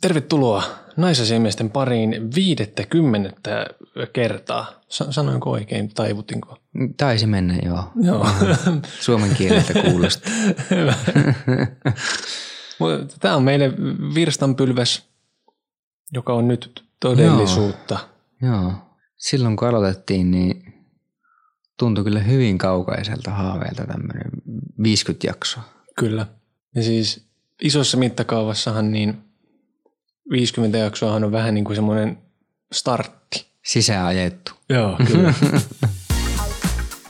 Tervetuloa naisasiamiesten pariin viidettä kymmenettä kertaa. Sa- sanoinko oikein, taivutinko? Taisi mennä, joo. Joo. Suomen kieleltä kuulostaa. Tämä on meille virstanpylväs, joka on nyt todellisuutta. Joo. Silloin kun aloitettiin, niin tuntui kyllä hyvin kaukaiselta haaveelta tämmöinen 50 jaksoa. Kyllä. Ja siis isossa mittakaavassahan niin 50 jaksoahan on vähän niin kuin semmoinen startti. Sisään ajettu. Joo, kyllä.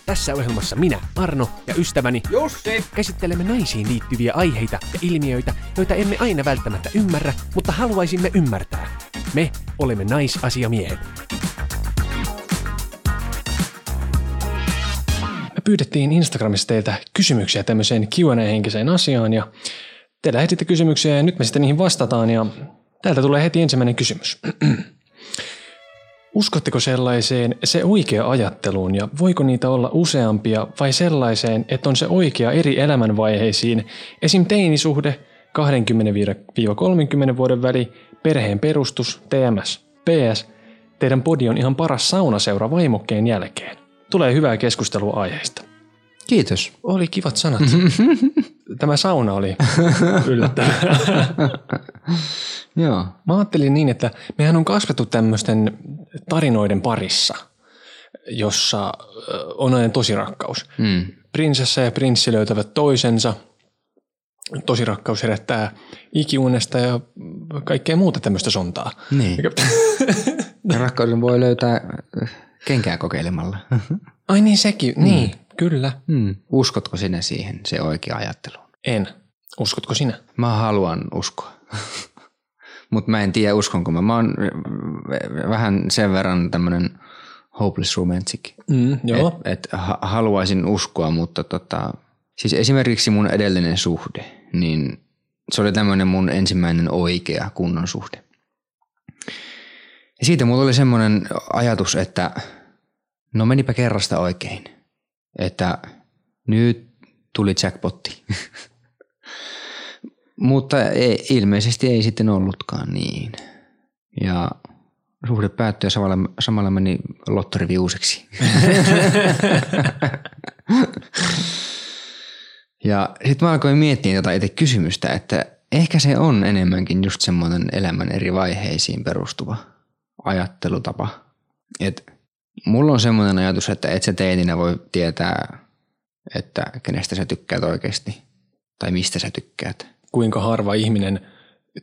Tässä ohjelmassa minä, Arno ja ystäväni Jussi käsittelemme naisiin liittyviä aiheita ja ilmiöitä, joita emme aina välttämättä ymmärrä, mutta haluaisimme ymmärtää. Me olemme naisasiamiehet. Me pyydettiin Instagramissa teiltä kysymyksiä tämmöiseen Q&A-henkiseen asiaan ja te lähetitte kysymyksiä ja nyt me sitten niihin vastataan ja täältä tulee heti ensimmäinen kysymys. Uskotteko sellaiseen se oikea ajatteluun ja voiko niitä olla useampia vai sellaiseen, että on se oikea eri elämänvaiheisiin, esim. teinisuhde, 20-30 vuoden väli, perheen perustus, TMS, PS, teidän podi on ihan paras saunaseura vaimokkeen jälkeen. Tulee hyvää keskustelua aiheesta. Kiitos. Oli kivat sanat. Tämä sauna oli yllättävää. Joo. Mä ajattelin niin, että mehän on kasvettu tämmöisten tarinoiden parissa, jossa on aina tosirakkaus. Mm. Prinsessa ja prinssi löytävät toisensa. Tosirakkaus herättää ikiunesta ja kaikkea muuta tämmöistä sontaa. Niin. Rakkauden voi löytää kenkää kokeilemalla. Ai niin sekin, niin, kyllä. Mm. Uskotko sinä siihen, se oikea ajattelu? En. Uskotko sinä? Mä haluan uskoa. Mutta mä en tiedä, uskonko mä. Mä oon vähän sen verran tämmönen hopeless romantic. Mm, joo. Et, et ha- haluaisin uskoa, mutta tota, siis esimerkiksi mun edellinen suhde, niin se oli tämmöinen mun ensimmäinen oikea kunnon suhde. Ja siitä mulla oli semmoinen ajatus, että no menipä kerrasta oikein. Että nyt tuli jackpotti. Mutta ei, ilmeisesti ei sitten ollutkaan niin. Ja suhde päättyi ja samalla, samalla meni lottorivi uusiksi. ja sitten mä alkoin miettiä tätä itse kysymystä, että ehkä se on enemmänkin just semmoinen elämän eri vaiheisiin perustuva ajattelutapa. Et mulla on semmoinen ajatus, että et sä teininä voi tietää, että kenestä sä tykkäät oikeasti tai mistä sä tykkäät. Kuinka harva ihminen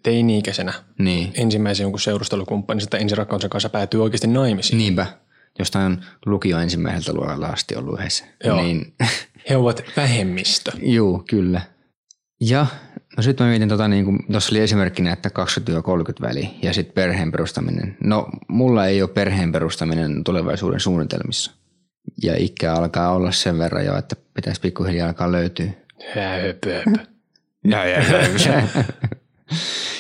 teini-ikäisenä Niin. ensimmäisen jonkun seurustelukumppanin tai ensirakkauksen kanssa päätyy oikeasti naimisiin. Niinpä. Jostain lukio ensimmäiseltä luokalla asti ollut yhdessä. Joo. Niin, He ovat vähemmistö. juu, kyllä. Ja no sitten mä mietin, tota, niin kuin, tuossa oli esimerkkinä, että 20-30 väli ja sitten perheen perustaminen. No mulla ei ole perheen perustaminen tulevaisuuden suunnitelmissa. Ja ikä alkaa olla sen verran jo, että pitäisi pikkuhiljaa alkaa löytyä. Höpö. Ja, ja, ja.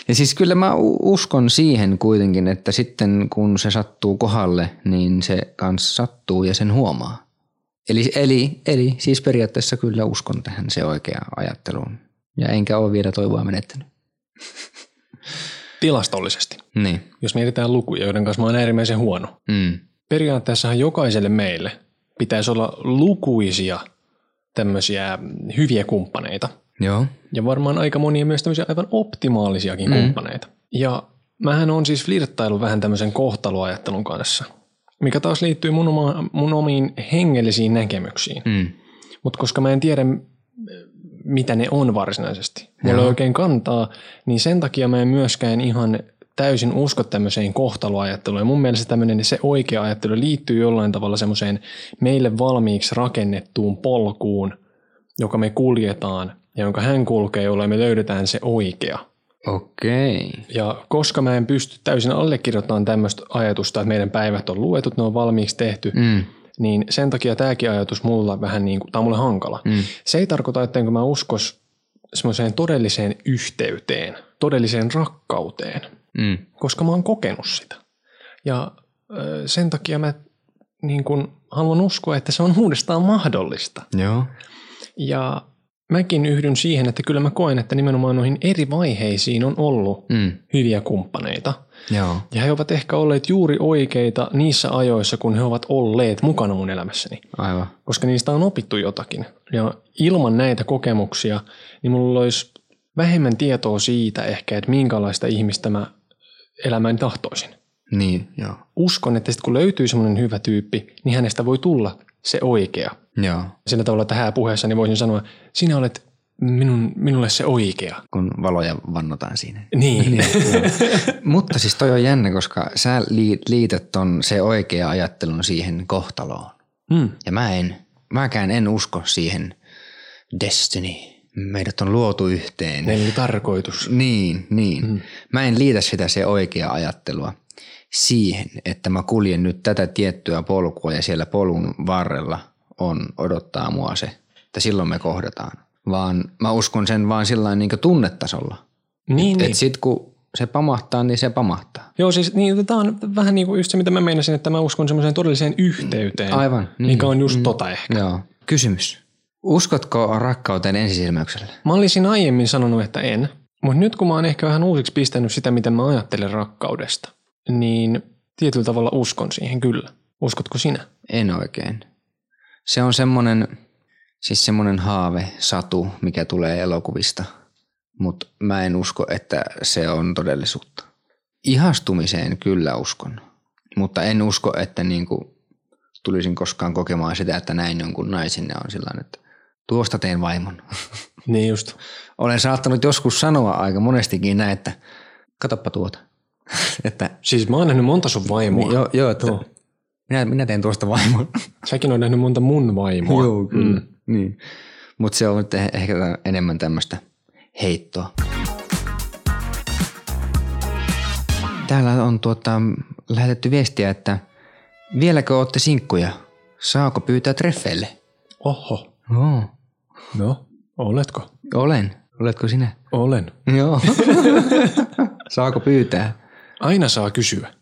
ja siis kyllä mä uskon siihen kuitenkin, että sitten kun se sattuu kohdalle, niin se kans sattuu ja sen huomaa. Eli, eli, eli siis periaatteessa kyllä uskon tähän se oikea ajatteluun. Ja enkä ole vielä toivoa menettänyt. Tilastollisesti, Niin. jos mietitään lukuja, joiden kanssa mä oon äärimmäisen huono. Mm. Periaatteessahan jokaiselle meille pitäisi olla lukuisia tämmöisiä hyviä kumppaneita. Joo. Ja varmaan aika monia myös tämmöisiä aivan optimaalisiakin mm. kumppaneita. Ja mähän on siis flirttailu vähän tämmöisen kohtaloajattelun kanssa, mikä taas liittyy mun, oma, mun omiin hengellisiin näkemyksiin. Mm. Mutta koska mä en tiedä, mitä ne on varsinaisesti, mulla ei oikein kantaa, niin sen takia mä en myöskään ihan täysin usko tämmöiseen kohtaloajatteluun. Ja mun mielestä tämmöinen se oikea ajattelu liittyy jollain tavalla semmoiseen meille valmiiksi rakennettuun polkuun, joka me kuljetaan ja jonka hän kulkee, jolloin me löydetään se oikea. Okei. Ja koska mä en pysty täysin allekirjoittamaan tämmöistä ajatusta, että meidän päivät on luetut, ne on valmiiksi tehty, Mm. Niin sen takia tämäkin ajatus mulla vähän niin kuin, tämä on mulle hankala. Mm. Se ei tarkoita, että mä uskos semmoiseen todelliseen yhteyteen, todelliseen rakkauteen, Mm. koska mä oon kokenut sitä. Ja ö, sen takia mä niin kuin haluan uskoa, että se on uudestaan mahdollista. Joo. Ja mäkin yhdyn siihen, että kyllä mä koen, että nimenomaan noihin eri vaiheisiin on ollut Mm. hyviä kumppaneita. Joo. Ja he ovat ehkä olleet juuri oikeita niissä ajoissa, kun he ovat olleet mukana mun elämässäni. Aivan. Koska niistä on opittu jotakin. Ja ilman näitä kokemuksia, niin mulla olisi vähemmän tietoa siitä ehkä, että minkälaista ihmistä mä elämään tahtoisin. Niin, joo. Uskon, että sitten kun löytyy semmoinen hyvä tyyppi, niin hänestä voi tulla se oikea. Joo. Sillä tavalla, että hääpuheessa niin voisin sanoa, sinä olet minun, minulle se oikea. Kun valoja vannotaan siinä. Niin. Mutta siis toi on jännä, koska sä lii- liität ton se oikea ajattelun siihen kohtaloon. mm. Ja mä en, mäkään en usko siihen destiny. Meidät on luotu yhteen. Eli tarkoitus. Niin, niin. Mm. Mä en liitä sitä se oikea ajattelua siihen, että mä kuljen nyt tätä tiettyä polkua ja siellä polun varrella on odottaa mua se, että silloin me kohdataan. Vaan mä uskon sen vaan sillä niin tunnetasolla. Niin, Et niin. sit kun se pamahtaa, niin se pamahtaa. Joo, siis niin, tämä on vähän niin kuin just se, mitä mä meinasin, että mä uskon semmoiseen todelliseen yhteyteen. Aivan, niin. Mikä on just mm. tota ehkä. Joo. Kysymys. Uskotko rakkauteen ensisilmäyksellä? Mä olisin aiemmin sanonut, että en. Mutta nyt kun mä oon ehkä vähän uusiksi pistänyt sitä, miten mä ajattelen rakkaudesta, niin tietyllä tavalla uskon siihen kyllä. Uskotko sinä? En oikein. Se on semmoinen, siis semmoinen haave, satu, mikä tulee elokuvista, mutta mä en usko, että se on todellisuutta. Ihastumiseen kyllä uskon, mutta en usko, että niinku tulisin koskaan kokemaan sitä, että näin jonkun naisen ja on sillä että tuosta teen vaimon. Niin just. Olen saattanut joskus sanoa aika monestikin näin, että katoppa tuota. että, Siis mä oon nähnyt monta sun vaimoa. joo, joo, että Joo. minä, minä teen tuosta vaimon. Säkin on nähnyt monta mun vaimoa. Joo, kyllä. Mm. Niin. Mutta se on nyt eh- ehkä enemmän tämmöistä heittoa. Täällä on tuota, lähetetty viestiä, että vieläkö olette sinkkuja? Saako pyytää treffeille? Oho. Oo, No, oletko? olen. Oletko sinä? Olen. Joo. Saako pyytää? Aina saa kysyä.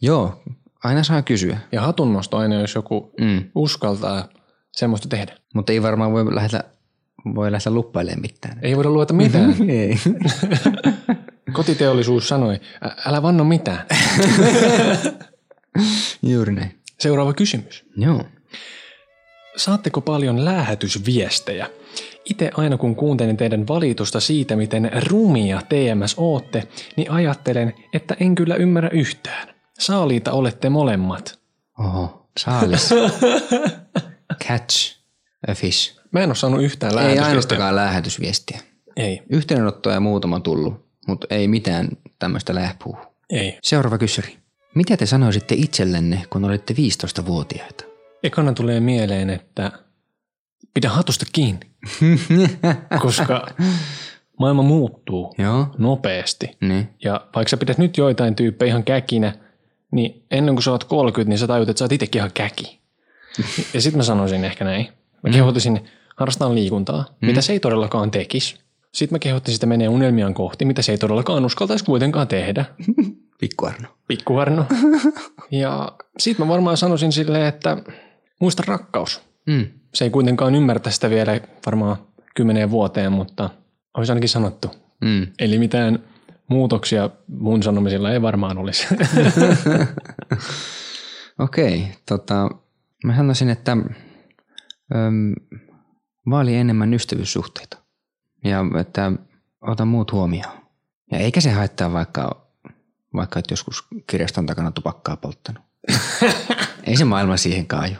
Joo, aina saa kysyä. Ja hatunnosto aina, jos joku Mm. uskaltaa semmoista tehdä. Mutta ei varmaan voi lähteä, voi lähteä luppailemaan mitään. Ei voida lueta mitään. ei. Kotiteollisuus sanoi, "Ä- älä vanno mitään. Juuri näin. Seuraava kysymys. Joo. Saatteko paljon lähetysviestejä? Itse aina kun kuuntelen teidän valitusta siitä, miten rumia TMS ootte, niin ajattelen, että en kyllä ymmärrä yhtään. Saaliita olette molemmat. Oho, saalis. Catch a fish. Mä en ole saanut yhtään Ei lähetysviestiä. ainoastaan lähetysviestiä. Ei, Yhteydenottoja muutama tullut, mutta ei mitään tämmöistä lähpuu. ei. Seuraava kysymys. Mitä te sanoisitte itsellenne, kun olitte 15-vuotiaita? Ekana tulee mieleen, että pidä hatusta kiinni, koska maailma muuttuu Joo, nopeasti. niin. Ja vaikka sä pidät nyt joitain tyyppejä ihan käkinä, niin ennen kuin sä oot 30, niin sä tajut, että sä oot itsekin ihan käki. Ja sitten mä sanoisin ehkä näin. Mä kehottaisin harrastaa liikuntaa, mm. mitä se ei todellakaan tekisi. Sitten mä kehottaisin sitä menee unelmiaan kohti, mitä se ei todellakaan uskaltaisi kuitenkaan tehdä. Pikku Arno. Pikkuvarno. Ja sitten mä varmaan sanoisin silleen, että muista rakkaus. Mm. Se ei kuitenkaan ymmärtä sitä vielä varmaan kymmeneen vuoteen, mutta olisi ainakin sanottu. Mm. Eli mitään muutoksia mun sanomisilla ei varmaan olisi. Okei, tota, mä sanoisin, että öm, vaali enemmän ystävyyssuhteita ja että ota muut huomioon. Ja eikä se haittaa vaikka, vaikka et joskus kirjaston takana tupakkaa polttanut. ei se maailma siihen kaaju.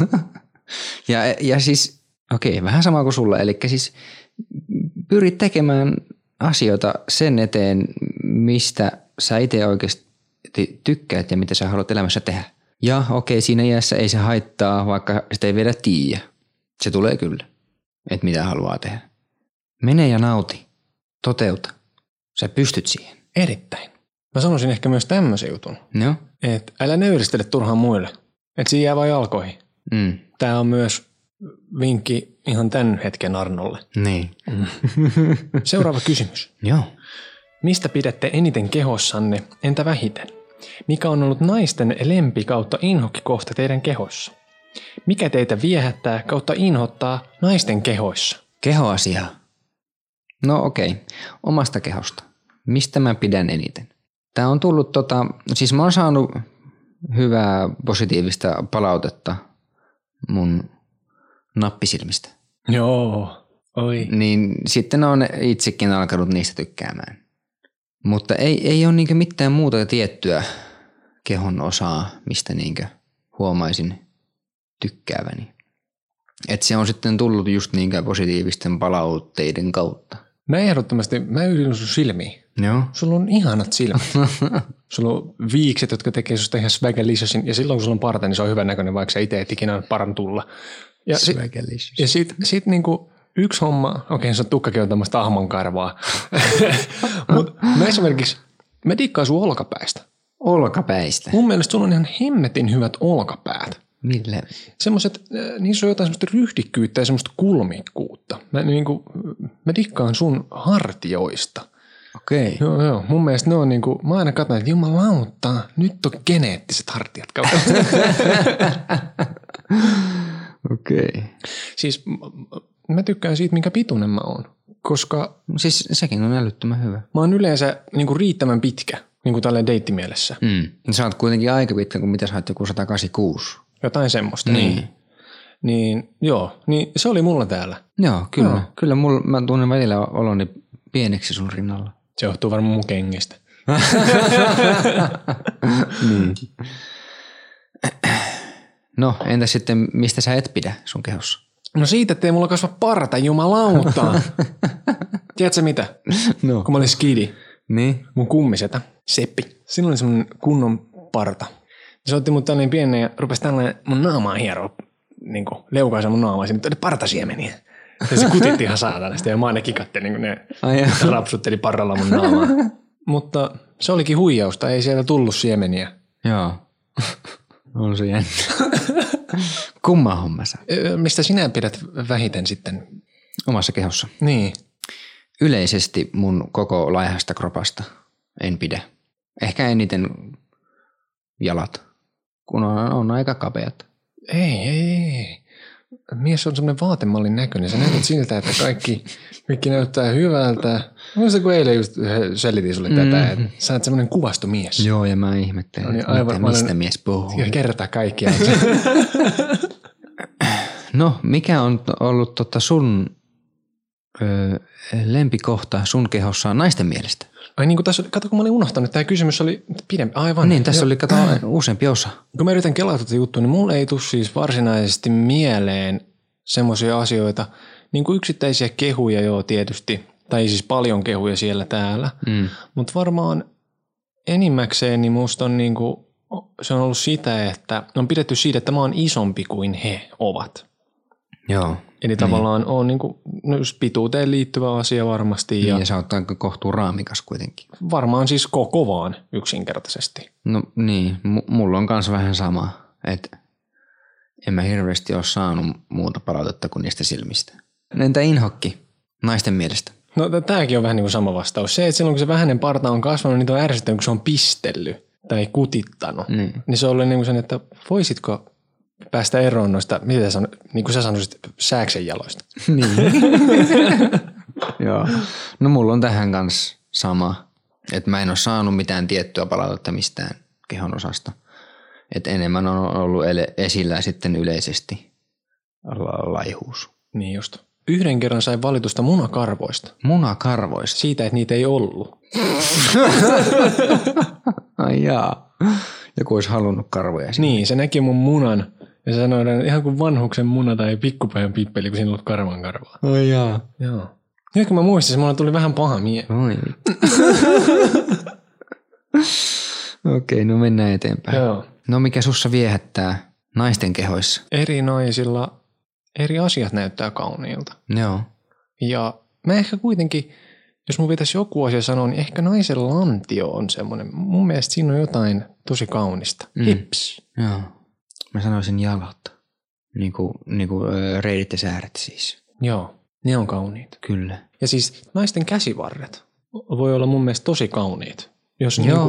ja, ja siis, okei, vähän sama kuin sulla, eli siis pyrit tekemään asioita sen eteen, mistä sä itse oikeasti tykkäät ja mitä sä haluat elämässä tehdä. Ja okei, siinä iässä ei se haittaa, vaikka sitä ei vielä tiedä. Se tulee kyllä, että mitä haluaa tehdä. Mene ja nauti. Toteuta. Sä pystyt siihen. Erittäin. Mä sanoisin ehkä myös tämmöisen jutun, Joo? että älä nöyristele turhaan muille. Että siinä jää vain jalkoihin. Mm. Tämä on myös vinkki ihan tämän hetken Arnolle. Niin. Seuraava kysymys. Joo. Mistä pidätte eniten kehossanne, entä vähiten? Mikä on ollut naisten lempi kautta inhokkikohta teidän kehossa? Mikä teitä viehättää kautta inhottaa naisten kehoissa? Kehoasia. No okei, okay. omasta kehosta. Mistä mä pidän eniten? Tämä on tullut tota, siis mä oon saanut hyvää positiivista palautetta mun nappisilmistä. Joo, oi. Niin sitten on itsekin alkanut niistä tykkäämään. Mutta ei, ei ole niinkö mitään muuta tiettyä kehon osaa, mistä niinkö huomaisin tykkääväni. Et se on sitten tullut just niinkö positiivisten palautteiden kautta. Mä ehdottomasti, mä yhdyn sun silmiin. Joo. Sulla on ihanat silmät. sulla on viikset, jotka tekee susta ihan swagaliciousin. Ja silloin kun sulla on parta, niin se on hyvän näköinen, vaikka sä itse et ikinä parantulla. Ja, si- ja sit, sit niinku yksi homma, okei se on tukkakin on tämmöistä ahmankarvaa. Mutta mä esimerkiksi, mä dikkaan sun olkapäistä. Olkapäistä. Mun mielestä sulla on ihan hemmetin hyvät olkapäät. Mille? Semmoiset, äh, niissä on jotain semmoista ryhdikkyyttä ja semmoista kulmikkuutta. Mä, niin kuin, mä dikkaan sun hartioista. Okei. Okay. Joo, joo. Mun mielestä ne on niin kuin, mä aina katson, että jumalauta, nyt on geneettiset hartiat. Okei. Okay. Siis mä tykkään siitä, minkä pituinen mä oon. Koska Siis sekin on älyttömän hyvä. mä oon yleensä niin kuin riittävän pitkä, niin kuin tälleen deittimielessä. Mm. Sä oot kuitenkin aika pitkä, kun mitä sä oot joku 186. Jotain semmoista. Niin. Niin, joo. Niin se oli mulla täällä. Joo, kyllä. Joo. Kyllä mulla, mä tunnen välillä oloni pieneksi sun rinnalla. Se johtuu varmaan mun kengistä. niin. No, entä sitten, mistä sä et pidä sun kehossa? No siitä, ettei mulla kasva parta, jumalauta. Tiedätkö mitä? No. Kun mä olin skidi, Niin? mun kummisetä, Seppi, siinä oli semmonen kunnon parta. Se otti mut tällainen pienen ja rupesi tällainen mun naamaa hieroa, niin kuin leukaisa mun naamaa, siinä oli partasiemeniä. Ja se kutitti ihan saatanasti ja mä aina kikattelin, kun ne Ai rapsutteli parralla mun naamaa. Mutta se olikin huijausta, ei siellä tullut siemeniä. Joo. on se jännä. Kumma homma sä? Mistä sinä pidät vähiten sitten? Omassa kehossa. Niin. Yleisesti mun koko laihasta kropasta en pidä. Ehkä eniten jalat, kun on, on aika kapeat. Ei, ei, ei. Mies on semmoinen vaatemallin näköinen. Sä näytät siltä, että kaikki, kaikki näyttää hyvältä. Muista kun eilen just selitin sulle tätä, että sä oot semmoinen kuvastomies. Joo, ja mä ihmettelen, No niin, että aivan, mitä, mä olen- mistä mies puhuu. Ja kertaa kaikkiaan. No, mikä on ollut tota sun ö, lempikohta sun kehossa naisten mielestä? Ai niin kuin tässä, oli- kato kun mä olin unohtanut, tämä kysymys oli pidempi. Aivan. Niin, tässä Joo. oli kato useampi osa. Kun mä yritän kelata tätä juttua, niin mulle ei tule siis varsinaisesti mieleen semmoisia asioita, niin kuin yksittäisiä kehuja joo tietysti, tai siis paljon kehuja siellä täällä, Mm. mutta varmaan enimmäkseen niin musta on niin kuin, se on ollut sitä, että on pidetty siitä, että mä oon isompi kuin he ovat. Joo. Eli tavallaan on niin kuin, no pituuteen liittyvä asia varmasti Niin, ja ja sä oot aika kohtuu raamikas kuitenkin. varmaan siis koko vaan yksinkertaisesti. No niin, m- mulla on kanssa vähän sama, että en mä hirveästi ole saanut muuta palautetta kuin niistä silmistä. Entä inhokki naisten mielestä? No tämäkin on vähän niin kuin sama vastaus. Se, että silloin kun se vähäinen parta on kasvanut, niin on ärsyttänyt, kun se on pistellyt tai kutittanut. Niin. Niin se on ollut niin kuin sen, että voisitko päästä eroon noista, mitä sä, niin kuin sä sanoisit, sääksen jaloista. Niin. Joo. No mulla on tähän kanssa sama, että mä en ole saanut mitään tiettyä palautetta mistään kehon osasta. Että enemmän on ollut ele- esillä sitten yleisesti la- laihuus. Niin just. Yhden kerran sain valitusta munakarvoista. Munakarvoista. Siitä, että niitä ei ollut. Ai jaa. Joku olisi halunnut karvoja sinne. Niin, se näki mun munan ja se sanoi, että ihan kuin vanhuksen muna tai pikkupäivän pippeli, kun siinä on ollut karvan karvaa. Ai jaa. Joo. Nyt kun mä muistin, mulla tuli vähän paha mie. Oi. Okei, no mennään eteenpäin. Joo. No mikä sussa viehättää naisten kehoissa? Eri naisilla eri asiat näyttää kauniilta. Joo. Ja mä ehkä kuitenkin, jos mun pitäisi joku asia sanoa, niin ehkä naisen lantio on semmoinen. Mun mielestä siinä on jotain tosi kaunista. Mm. Hips. Joo. Mä sanoisin jalat. Niinku, niinku reidit ja sääret siis. Joo, ne on kauniit. Kyllä. Ja siis naisten käsivarret voi olla mun mielestä tosi kauniit. Jos Joo, niinku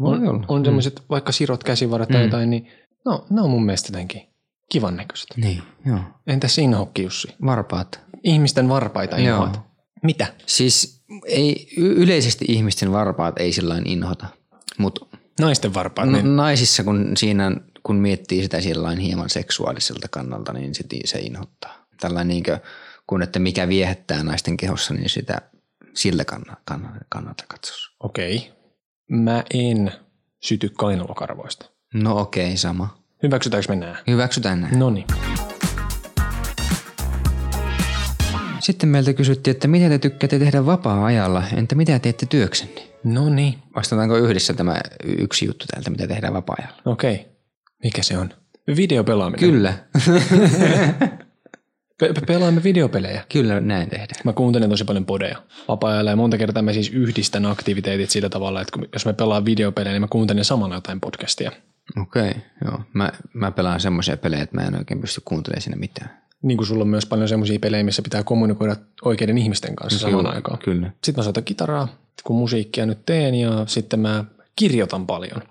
on, olla. on Mm. semmoiset vaikka sirot käsivarret tai Mm. jotain, niin no, ne on mun mielestä jotenkin kivan näköiset. Niin, joo. Entäs inhokki Jussi? Varpaat. Ihmisten varpaita inhoat. Joo. Mitä? Siis ei, yleisesti ihmisten varpaat ei sillä inhota, mutta Naisten varpaat. no, niin. naisissa kun siinä kun miettii sitä sillain hieman seksuaaliselta kannalta, niin sit se inhottaa. Tällä niinkö, kun että mikä viehättää naisten kehossa, niin sitä sillä kannalta, kannalta, kannalta katsossa. Okei. Mä en syty kainalokarvoista. No okei, sama. Hyväksytäänkö me nää? Hyväksytään näin. No niin. Sitten meiltä kysyttiin, että mitä te tykkäätte tehdä vapaa-ajalla, entä mitä teette työksenne? No niin. Vastataanko yhdessä tämä yksi juttu täältä, mitä tehdään vapaa-ajalla? Okei. Mikä se on? Videopelaaminen. Kyllä, Pe- pe- pelaamme videopelejä. kyllä näin tehdään. Mä kuuntelen tosi paljon podeja vapaa-ajalla ja monta kertaa mä siis yhdistän aktiviteetit sillä tavalla, että kun- jos mä pelaan videopelejä, niin mä kuuntelen samalla jotain podcastia. Okei, okay, joo. Mä, mä pelaan semmoisia pelejä, että mä en oikein pysty kuuntelemaan siinä mitään. Niin kuin sulla on myös paljon semmoisia pelejä, missä pitää kommunikoida oikeiden ihmisten kanssa samaan Kyllä, aikaan. Kyllä. Sitten mä soitan kitaraa, kun musiikkia nyt teen ja sitten mä kirjoitan paljon.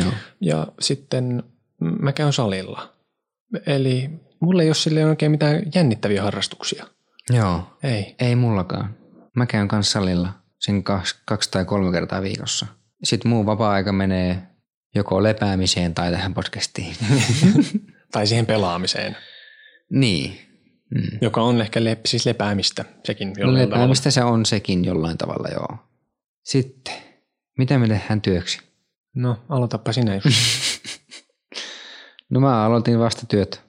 Joo. Ja sitten mä käyn salilla. Eli mulla ei ole sille oikein mitään jännittäviä harrastuksia. Joo. Ei. Ei mullakaan. Mä käyn kanssa salilla sen kaksi, kaksi tai kolme kertaa viikossa. Sitten muu vapaa-aika menee joko lepäämiseen tai tähän podcastiin. Tai siihen pelaamiseen, niin. Mm. joka on ehkä lep, siis lepäämistä sekin No jollain tavalla. lepäämistä se on sekin jollain tavalla, joo. Sitten, mitä me tehdään työksi? No, aloitapa sinä. Just. No mä aloitin vasta työt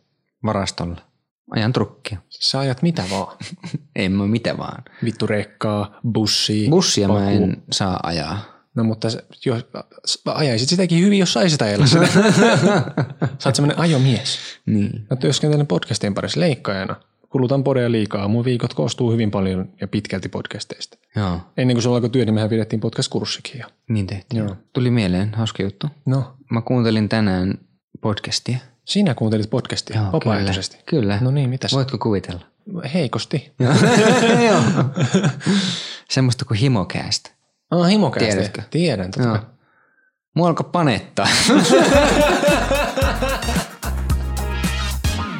varastolla. Ajan trukkia. Sä ajat mitä vaan. En mä mitä vaan. Vittu rekkaa, bussia. Bussia mä paku. en saa ajaa. No mutta se, jos, ajaisit sitäkin hyvin, jos saisit ajella sitä. Sä oot semmonen ajomies. Niin. Mä työskentelen podcastien parissa leikkaajana. Kulutan podeja liikaa. Mun viikot koostuu hyvin paljon ja pitkälti podcasteista. Joo, Ennen kuin sulla alkoi työ, niin mehän pidettiin podcast-kurssikin. jo. niin tehtiin. Joo. Tuli mieleen, hauska juttu. No, Mä kuuntelin tänään podcastia. sinä kuuntelit podcastia Joo, vapaaehtoisesti. Kyllä. kyllä. No niin, mitäs? Voitko kuvitella? Heikosti. Joo. Semmoista kuin himokäästä. Ah, himokästi. Tiedätkö? Tiedän, totta kai. Mua alkoi panettaa.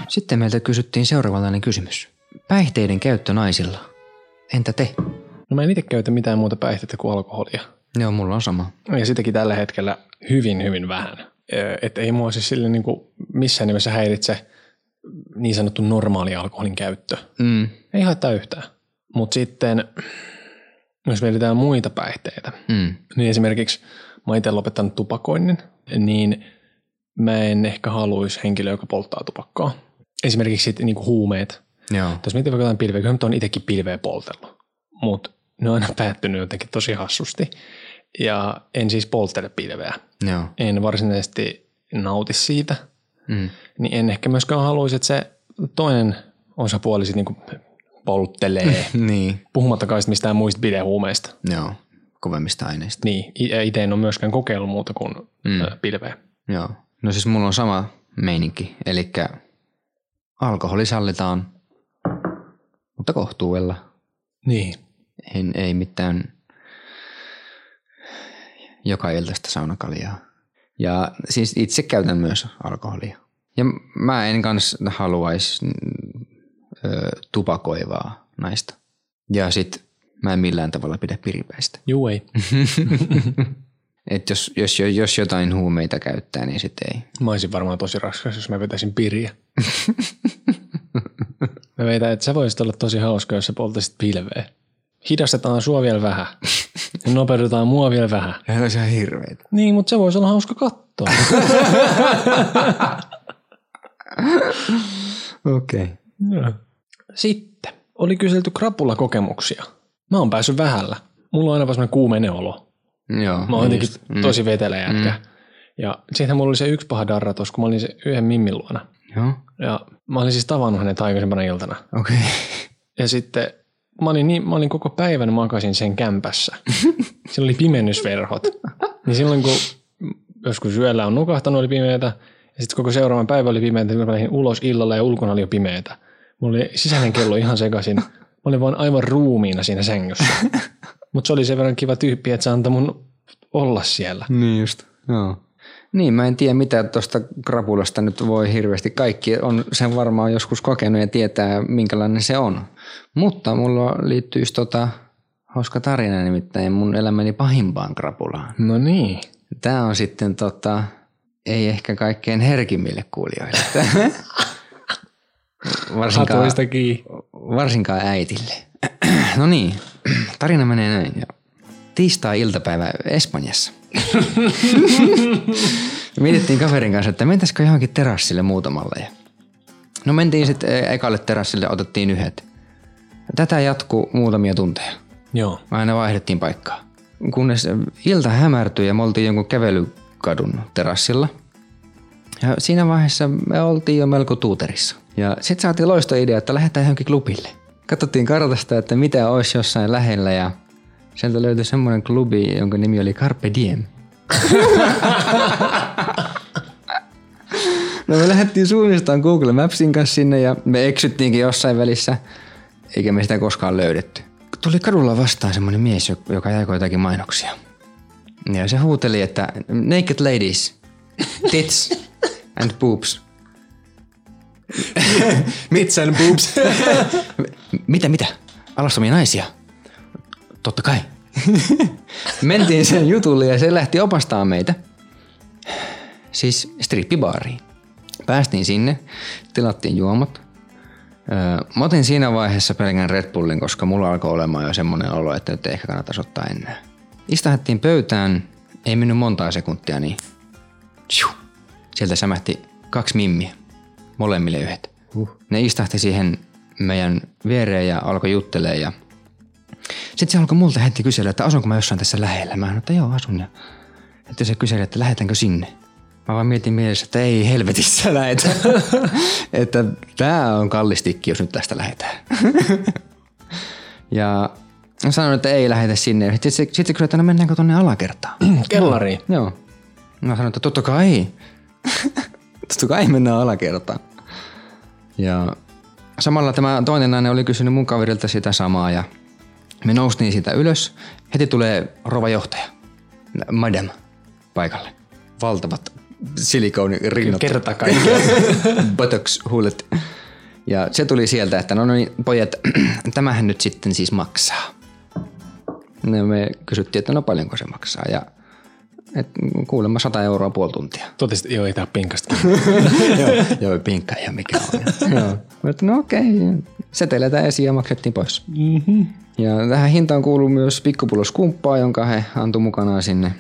Sitten meiltä kysyttiin seuraavanlainen kysymys. Päihteiden käyttö naisilla. Entä te? No mä en itse käytä mitään muuta päihteitä kuin alkoholia. Joo, mulla on sama. Ja sitäkin tällä hetkellä hyvin, hyvin vähän. Että ei mua siis sille niin kuin missään nimessä häiritse niin sanottu normaali alkoholin käyttö. Mm. Ei haittaa yhtään. Mutta sitten, jos mietitään muita päihteitä, Mm. niin esimerkiksi mä itse lopettanut tupakoinnin, niin mä en ehkä haluaisi henkilöä, joka polttaa tupakkaa. Esimerkiksi sit, niin kuin huumeet. Joo. Jos mietin vaikka jotain pilveä, kyllä mä oon itsekin pilveä poltellut, mutta ne on aina päättynyt jotenkin tosi hassusti. Ja en siis polttele pilveä. Joo. En varsinaisesti nauti siitä, Mm. niin en ehkä myöskään haluaisi, että se toinen osapuoli sitten niinku polttelee, niin. puhumattakaan mistään muista bidehuumeista. Joo. Kovemmista aineista. Niin, itse en ole myöskään kokeillut muuta kuin Mm. pilveä. Joo. No siis mulla on sama meininki. Eli alkoholi sallitaan, mutta kohtuudella. Niin. Ei, ei mitään joka iltaista saunakaljaa. Ja siis itse käytän myös alkoholia. Ja mä en kans haluaisi tupakoivaa naista. Ja sit mä en millään tavalla pidä piripäistä. Juu ei. Et jos, jos, jos jotain huumeita käyttää, niin sit ei. Mä olisin varmaan tosi raskas, jos mä vetäisin piriä. mä veitän, että sä voisit olla tosi hauska, jos sä poltaisit pilveä. Hidastetaan sua vielä vähän. Ja nopeutetaan mua vielä vähän. Ja se on hirveitä. Niin, mutta se voisi olla hauska katsoa. Okei. Okay. Sitten oli kyselty krapulakokemuksia. Mä oon päässyt vähällä. Mulla on aina vaan semmoinen kuumeinen olo. Joo. Mä oon jotenkin. Mm. tosi vetelä jätkä. Ja sitten mulla oli se yksi paha darra tuossa, kun mä olin se yhden mimmin luona. Joo. Ja mä olin siis tavannut hänet aikaisempana iltana. Okei. Okay. Ja sitten mä olin, niin, mä olin koko päivän makasin sen kämpässä. Siinä oli pimennysverhot. Niin silloin kun joskus yöllä on nukahtanut, oli pimeätä. Ja sitten koko seuraavan päivä oli pimeätä. Mä lähdin ulos illalla ja ulkona oli jo pimeätä. Mulla oli sisäinen kello ihan sekaisin. Mä olin vaan aivan ruumiina siinä sängyssä. Mutta se oli sen verran kiva tyyppi, että se antoi mun olla siellä. Niin just. Joo. Niin, mä en tiedä mitä tuosta krapulasta nyt voi hirveästi. Kaikki on sen varmaan joskus kokenut ja tietää, minkälainen se on. Mutta mulla liittyisi tota hauska tarina nimittäin mun elämäni pahimpaan krapulaan. No niin. Tämä on sitten tota, ei ehkä kaikkein herkimmille kuulijoille. varsinkaan, varsinkaan äitille. no niin, tarina menee näin. Ja tiistai-iltapäivä Espanjassa. Mietittiin kaverin kanssa, että mentäisikö johonkin terassille muutamalle. No mentiin sitten ekalle terassille, otettiin yhdet. Tätä jatkuu muutamia tunteja. Joo. Aina vaihdettiin paikkaa. Kunnes ilta hämärtyi ja me oltiin jonkun kävelykadun terassilla. Ja siinä vaiheessa me oltiin jo melko tuuterissa. Ja sitten saatiin loisto idea, että lähdetään johonkin klubille. Katsottiin kartasta, että mitä olisi jossain lähellä ja sieltä löytyi semmoinen klubi, jonka nimi oli Carpe Diem. No me lähdettiin suunnistaan Google Mapsin kanssa sinne ja me eksyttiinkin jossain välissä, eikä me sitä koskaan löydetty. Tuli kadulla vastaan semmoinen mies, joka jakoi jotakin mainoksia. Ja se huuteli, että naked ladies, tits and boobs. Mits and boobs. Mitä, mitä? Alastomia naisia? Totta kai. Mentiin sen jutulle ja se lähti opastaa meitä. Siis strippibaariin. Päästiin sinne, tilattiin juomat. Mä otin siinä vaiheessa pelkän Red Bullin, koska mulla alkoi olemaan jo semmoinen olo, että nyt ei ehkä kannata ottaa enää. Istahattiin pöytään, ei mennyt montaa sekuntia, niin Tju. sieltä sämähti kaksi mimmiä, molemmille yhdet. Uh. Ne istahti siihen meidän viereen ja alkoi juttelee ja sitten se alkoi multa heti kysellä, että asunko mä jossain tässä lähellä. Mä sanoin, että joo asun ja että se kyseli, että lähdetäänkö sinne. Mä vaan mietin mielessä, että ei helvetissä lähetä. että tää on kallis tikki, jos nyt tästä lähdetään. ja mä sanoin, että ei lähetä sinne. Sitten se, sit se kysyi, että no mennäänkö tonne alakertaan. Kellariin. Joo. Mä sanoin, että totta kai. totta kai mennään alakertaan. Ja samalla tämä toinen nainen oli kysynyt mun kaverilta sitä samaa ja me noustiin siitä ylös. Heti tulee rova johtaja, madam, paikalle. Valtavat silikoonirinnat. Kerta kaikkiaan. Buttocks huulet. Ja se tuli sieltä, että no niin pojat, tämähän nyt sitten siis maksaa. No me kysyttiin, että no paljonko se maksaa ja et kuulemma 100 euroa puoli tuntia. Totesit, että joo, ei tää pinkasta. joo, joo, pinkka ja mikä on. joo. Mutta no okei, seteleitä esiin ja maksettiin pois. Mm-hmm. Ja tähän hintaan kuuluu myös pikkupullo skumppaa, jonka he antoi mukanaan sinne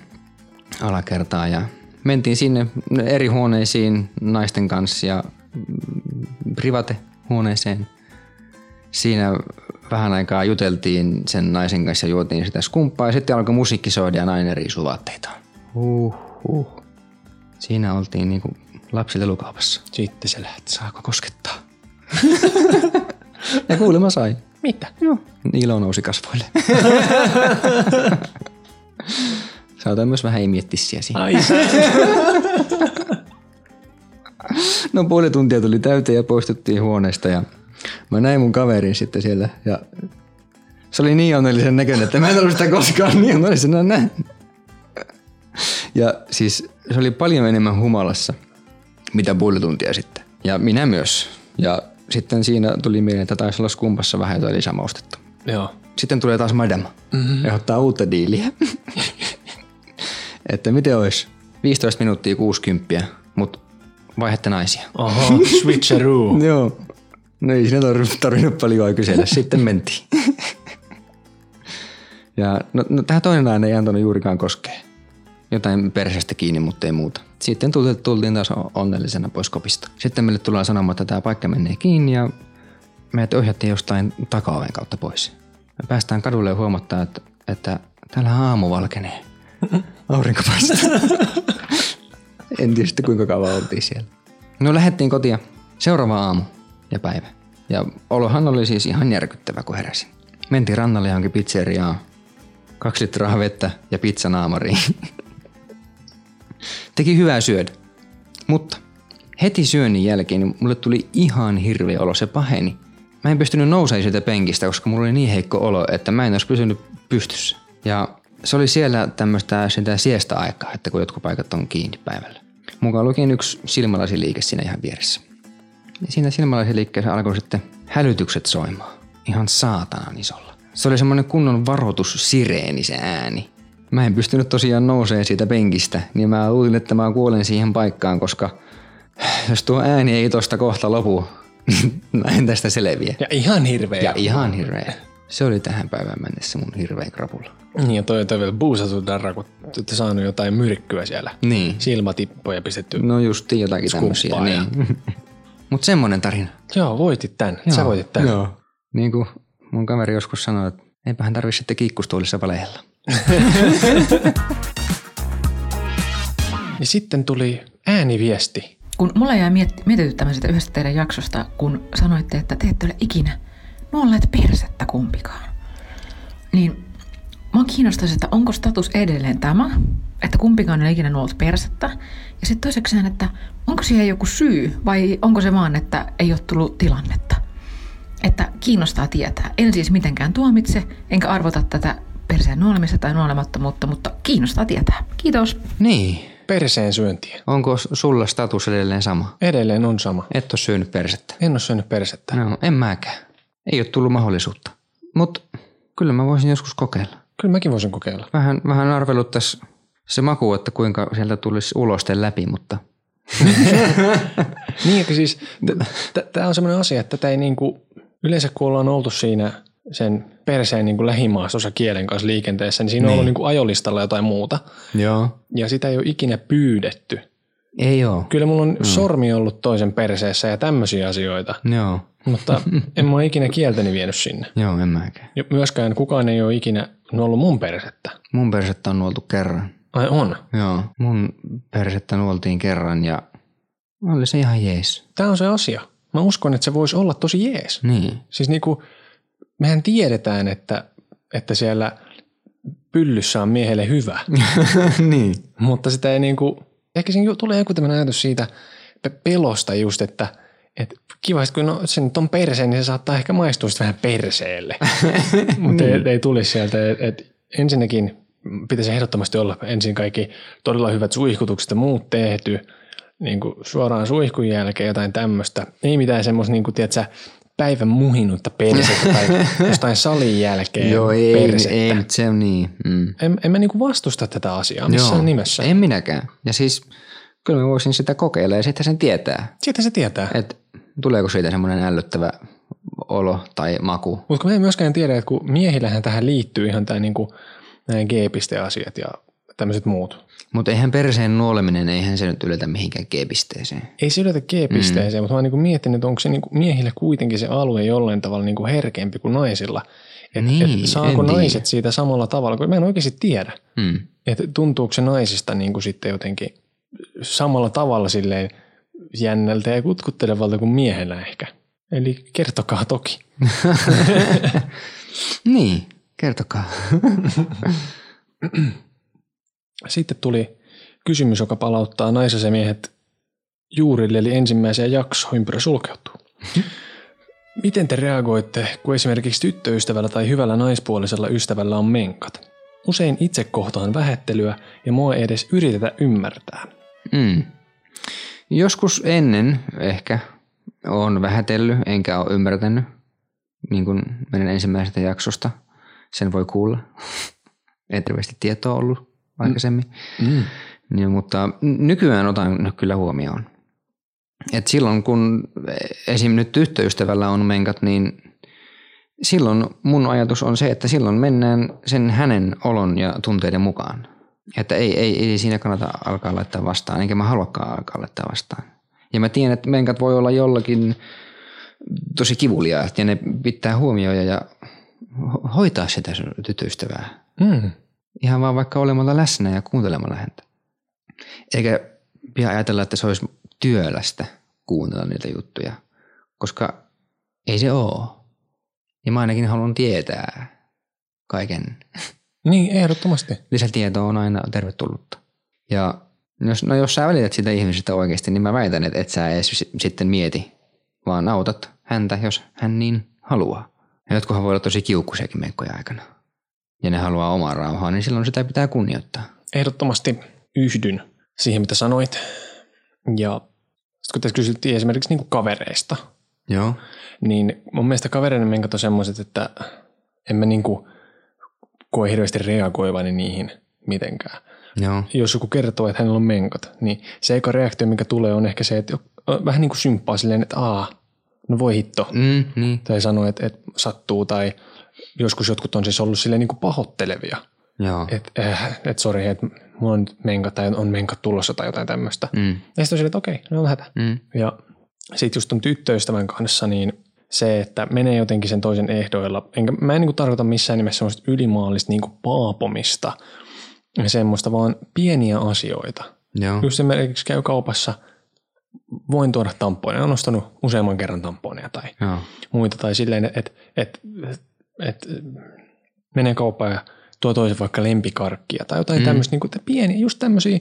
alakertaan. Ja mentiin sinne eri huoneisiin naisten kanssa ja private huoneeseen. Siinä vähän aikaa juteltiin sen naisen kanssa ja juotiin sitä skumppaa ja sitten alkoi musiikki soida ja nainen riisui vaatteitaan. Huh, huh. Siinä oltiin niinku lapsilelukaupassa. Sitten se lähti. Saako koskettaa? ja kuulemma sai. Mitä? Joo. Ilo nousi kasvoille. Saatoin myös vähän siinä. Ai No puoli tuntia tuli täyteen ja poistuttiin huoneesta ja mä näin mun kaverin sitten siellä ja se oli niin onnellisen näköinen, että mä en ollut sitä koskaan niin onnellisena näin. Ja siis se oli paljon enemmän humalassa, mitä puoli tuntia sitten. Ja minä myös. Ja sitten siinä tuli mieleen, että taisi olla skumpassa vähän jotain lisämaustetta. Joo. Sitten tulee taas madam mm-hmm. ja ottaa uutta diiliä. että miten olisi 15 minuuttia 60, mutta vaihette naisia. Oho, switcheroo. Joo. No ei siinä tarvinnut, tarvinnut paljon kysellä. Sitten mentiin. ja no, no tähän toinen nainen ei antanut juurikaan koskea. Jotain perseestä kiinni, mutta ei muuta. Sitten tultiin taas onnellisena pois kopista. Sitten meille tullaan sanomaan, että tämä paikka menee kiinni ja meidät ohjattiin jostain takaoven kautta pois. Me päästään kadulle ja huomattaa, että, että täällä aamu valkenee. Aurinko paistaa. en tiedä sitten kuinka kauan oltiin siellä. No lähdettiin kotia seuraava aamu ja päivä. Ja olohan oli siis ihan järkyttävä, kun heräsin. Mentiin rannalle johonkin pizzeriaan. Kaksi litraa vettä ja pizzanaamariin. Teki hyvää syödä. Mutta heti syönnin jälkeen niin mulle tuli ihan hirveä olo, se paheni. Mä en pystynyt nousemaan siitä penkistä, koska mulla oli niin heikko olo, että mä en olisi pysynyt pystyssä. Ja se oli siellä tämmöistä sitä siestä aikaa, että kun jotkut paikat on kiinni päivällä. Mukaan lukien yksi silmälasiliike siinä ihan vieressä. Ja siinä silmälasiliikkeessä alkoi sitten hälytykset soimaan. ihan saatanan isolla. Se oli semmoinen kunnon varoitussireeni se ääni. Mä en pystynyt tosiaan nousee siitä penkistä, niin mä luulin, että mä kuolen siihen paikkaan, koska jos tuo ääni ei tosta kohta lopu, mä en tästä selviä. Ja ihan hirveä. Ja ihan hirveä. Se oli tähän päivään mennessä mun hirvein krapula. Niin, ja toi, toi vielä buusatu darra, kun te olette saanut jotain myrkkyä siellä. Niin. Silmatippoja pistetty. No just jotakin tämmöisiä. Ja- Niin. Mut semmonen tarina. Joo, voitit tän. Sä voitit tän. Joo. Niin kuin mun kaveri joskus sanoi, että eipähän tarvi sitten kiikkustuolissa valehella. Ja sitten tuli ääniviesti. Kun mulla jäi miet- mietityttämään sitä yhdestä teidän jaksosta, kun sanoitte, että te ette ole ikinä nuolleet persettä kumpikaan. Niin mä kiinnostaisi, että onko status edelleen tämä, että kumpikaan ei ole ikinä nuollut persettä. Ja sitten toisekseen, että onko siihen joku syy vai onko se vaan, että ei ole tullut tilannetta. Että kiinnostaa tietää. En siis mitenkään tuomitse, enkä arvota tätä perseen nuolemista tai nuolemattomuutta, mutta kiinnostaa tietää. Kiitos. Niin. Perseen syöntiä. Onko sulla status edelleen sama? Edelleen on sama. Et ole syönyt persettä. En ole syönyt persettä. No, en mäkään. Ei ole tullut mahdollisuutta. Mutta kyllä mä voisin joskus kokeilla. Kyllä mäkin voisin kokeilla. Vähän, vähän arvelut tässä se maku, että kuinka sieltä tulisi ulosten läpi, mutta Niin, että siis tämä on semmoinen asia, että tätä ei niinku, yleensä kun ollaan oltu siinä sen perseen niinku lähimaastossa kielen kanssa liikenteessä, niin siinä on Niin. ollut niinku ajolistalla jotain muuta. joo. Ja sitä ei ole ikinä pyydetty. Ei oo. Kyllä mulla on mm. sormi ollut toisen perseessä ja tämmöisiä asioita, Joo. Mutta en mä ole ikinä kieltäni vienyt sinne. Joo, en mäkään. Myöskään kukaan ei ole ikinä ollut mun persettä. Mun persettä on nuoltu kerran. Ai on. Joo. Mun persettä nuoltiin kerran ja oli se ihan jees. Tämä on se asia. Mä uskon, että se voisi olla tosi jees. Niin. Siis niinku, mehän tiedetään, että, että siellä pyllyssä on miehelle hyvä, niin. mutta sitä ei niinku, ehkä siinä tulee joku tämmöinen ajatus siitä pe- pelosta just, että et kiva, että kun no, se nyt on perseen, niin se saattaa ehkä maistua vähän perseelle. mutta ei, ei tulisi sieltä. Et, et ensinnäkin pitäisi ehdottomasti olla ensin kaikki todella hyvät suihkutukset ja muut tehty, niin kuin suoraan suihkun jälkeen jotain tämmöistä. Ei mitään semmoista, niin kuin, tiedätkö, päivän muhinutta persettä tai jostain salin jälkeen Joo, ei, persettä. ei, mutta se on niin. Mm. En, en mä niinku vastusta tätä asiaa missään Joo. nimessä. En minäkään. Ja siis kyllä mä voisin sitä kokeilla ja sitten sen tietää, Siitä se tietää. että tuleeko siitä semmoinen ällöttävä olo tai maku. Mutta mä en myöskään tiedä, että kun miehillähän tähän liittyy ihan tämä niinku, nämä G-pisteasiat ja tämmöiset muut. Mutta eihän perseen nuoleminen, eihän se nyt yletä mihinkään G-pisteeseen. Ei se ylitä G-pisteeseen, mm. mutta mä oon niinku miettinyt, että onko se niinku miehillä kuitenkin se alue jollain tavalla niinku herkempi kuin naisilla. Et, Niin, et saako tiedä. naiset siitä samalla tavalla, kun mä en oikeasti tiedä. Mm. Että tuntuuko se naisista niinku sitten jotenkin samalla tavalla silleen jännältä ja kutkuttelevalta kuin miehellä ehkä. Eli kertokaa toki. Niin, kertokaa. Sitten tuli kysymys, joka palauttaa naisasemiehet juurille, eli ensimmäiseen jaksoon ympyrä sulkeutuu. Miten te reagoitte, kun esimerkiksi tyttöystävällä tai hyvällä naispuolisella ystävällä on menkat? Usein itse kohtaan vähättelyä ja mua ei edes yritetä ymmärtää. Mm. Joskus ennen ehkä on vähätellyt, enkä ole ymmärtänyt, niin kuin meidän ensimmäisestä jaksosta. Sen voi kuulla. Ei hirveästi tietoa ollut aikaisemmin. Mm. Niin, mutta nykyään otan kyllä huomioon. Et silloin kun esim. nyt tyttöystävällä on menkat, niin silloin mun ajatus on se, että silloin mennään sen hänen olon ja tunteiden mukaan. Että ei, ei, ei siinä kannata alkaa laittaa vastaan, enkä mä haluakaan alkaa laittaa vastaan. Ja mä tiedän, että menkat voi olla jollakin tosi kivuliaat ja ne pitää huomioida ja ho- hoitaa sitä sun tyttöystävää. Mm. Ihan vaan vaikka olemalla läsnä ja kuuntelemalla häntä. Eikä pidä ajatella, että se olisi työlästä kuunnella niitä juttuja, koska ei se oo. Ja mä ainakin haluan tietää kaiken. Niin, ehdottomasti. Lisätieto on aina tervetullutta. Ja jos, no jos sä välität sitä ihmisestä oikeasti, niin mä väitän, että et sä edes si- sitten mieti, vaan autat häntä, jos hän niin haluaa. Ja jotkuhan voi olla tosi kiukkuisiakin meikkoja aikana. Ja ne haluaa omaa rauhaa, niin silloin sitä pitää kunnioittaa. Ehdottomasti yhdyn siihen, mitä sanoit. Ja sitten kun tässä kysyttiin esimerkiksi niin kuin kavereista, Joo. Niin mun mielestä kavereiden menkat on semmoiset, että en mä koe hirveästi reagoivani niihin mitenkään. Joo. Jos joku kertoo, että hänellä on menkat, niin se eka reaktio, mikä tulee, on ehkä se, että vähän niin kuin symppaa silleen, että aa, no voi hitto. Mm, niin. Tai sanoo, että, että sattuu, tai joskus jotkut on siis ollut silleen niin kuin pahoittelevia. Että äh, et sori, että mulla on menkat tai on menkat tulossa tai jotain tämmöistä. Mm, Ja sitten on silleen, että okei, no on hätä. mm, Ja sitten just tyttöystävän kanssa, niin se, että menee jotenkin sen toisen ehdoilla. Enkä, mä en niin tarkoita missään nimessä semmoista ylimaallista niin paapomista ja semmoista, vaan pieniä asioita. joo. Just esimerkiksi käy kaupassa, voin tuoda tamponeja. Olen ostanut useamman kerran tamponeja tai Joo. muita. Tai silleen, että et, et, et, menee kauppaan ja tuo toisen vaikka lempikarkkia tai jotain mm. tämmöistä, niin kuin, pieniä, just tämmöisiä.